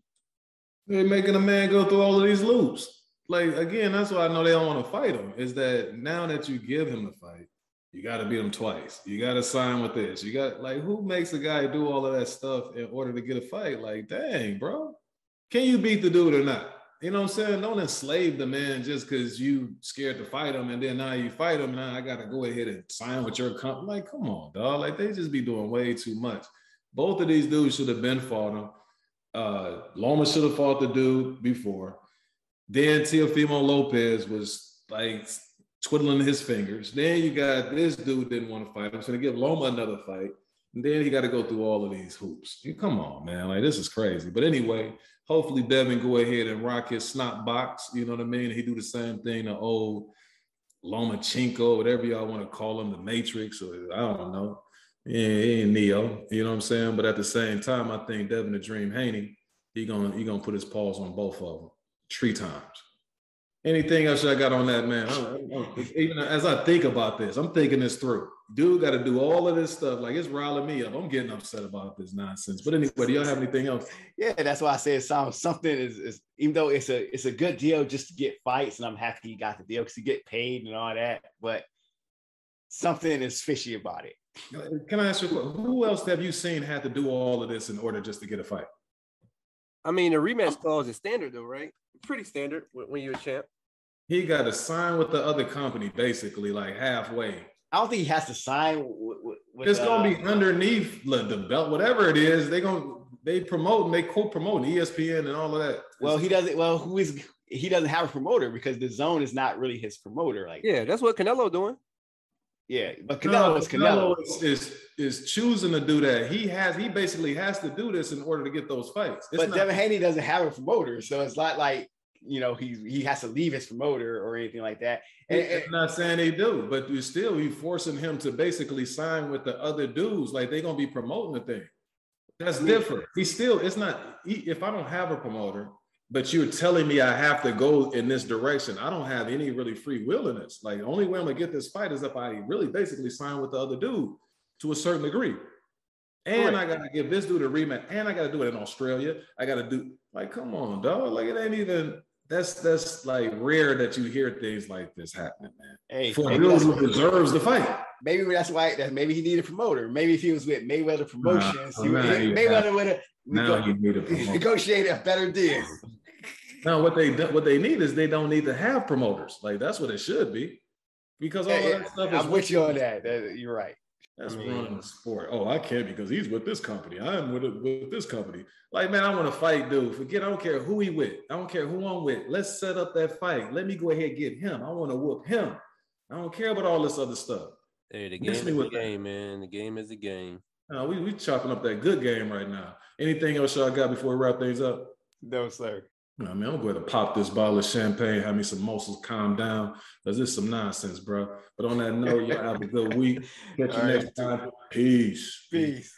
They're making a man go through all of these loops. Like again, that's why I know they don't want to fight him. Is that now that you give him the fight, you got to beat him twice. You got to sign with this. You got like who makes a guy do all of that stuff in order to get a fight? Like, dang, bro, can you beat the dude or not? You know what I'm saying? Don't enslave the man just because you scared to fight him, and then now you fight him. Now I got to go ahead and sign with your company. Like, come on, dog. Like they just be doing way too much. Both of these dudes should have been fought him. Uh, Loma should have fought the dude before. Then Teofimo Lopez was like twiddling his fingers. Then you got this dude didn't want to fight. I'm going to give Loma another fight. And then he got to go through all of these hoops. You, come on, man. Like this is crazy. But anyway, hopefully Devin go ahead and rock his snot box. You know what I mean? He do the same thing the old Lomachenko, whatever y'all want to call him, the Matrix, or I don't know. Yeah, he ain't Neo. You know what I'm saying? But at the same time, I think Devin the Dream Haney, he gonna he gonna put his paws on both of them three times anything else I got on that, man? I, I, even as I think about this, I'm thinking this through. Dude got to do all of this stuff. Like it's riling me up. I'm getting upset about this nonsense. But anyway, do y'all have anything else? Yeah, that's why I said sounds something is, is, even though it's a it's a good deal just to get fights, and I'm happy he got the deal because he get paid and all that. But something is fishy about it. Can I ask you, who else have you seen had to do all of this in order just to get a fight? I mean, the rematch clause is standard, though, right? Pretty standard when you're a champ he got to sign with the other company basically like halfway. I don't think he has to sign. With, with, it's gonna uh, be underneath the belt, whatever it is. They gonna they promote and they co-promote ESPN and all of that. Well, he doesn't. Well, who is he? Doesn't have a promoter because DAZN is not really his promoter. Like, yeah, that's what Canelo doing. Yeah, but Canelo no, is Canelo. Canelo is, is, is choosing to do that. He has he basically has to do this in order to get those fights. It's but not, Devin Haney doesn't have a promoter, so it's not like you know he's he has to leave his promoter or anything like that. And, and, I'm not saying they do, but you still you forcing him to basically sign with the other dudes. Like they're gonna be promoting the thing. That's different. He still, it's not. If I don't have a promoter, but you're telling me I have to go in this direction, I don't have any really free will in this. Like, the only way I'm gonna get this fight is if I really basically sign with the other dude to a certain degree. And right. I gotta give this dude a rematch, and I gotta do it in Australia. I gotta do like, come on, dog. Like, it ain't even that's that's like rare that you hear things like this happening, man. Hey, for dude who deserves the fight. Maybe that's why that maybe he needed a promoter. Maybe if he was with Mayweather Promotions, nah, he, Mayweather would have need a negotiate a better deal. Now what they what they need is they don't need to have promoters. Like that's what it should be, because all yeah, that stuff. Is. I'm with you on that. that. You're right. That's I mean, running the sport. Oh, I can't because he's with this company. I'm with with this company. Like, man, I want to fight, dude. Forget. I don't care who he with. I don't care who I'm with. Let's set up that fight. Let me go ahead and get him. I want to whoop him. I don't care about all this other stuff. Hey, the game is the game, man. The game is the game. No, we we chopping up that good game right now. Anything else y'all got before we wrap things up? No, sir. I mean, I'm going to pop this bottle of champagne, have me some muscles, calm down, because this is some nonsense, bro. But on that note, y'all have a good week. Catch you next time. Peace. Peace.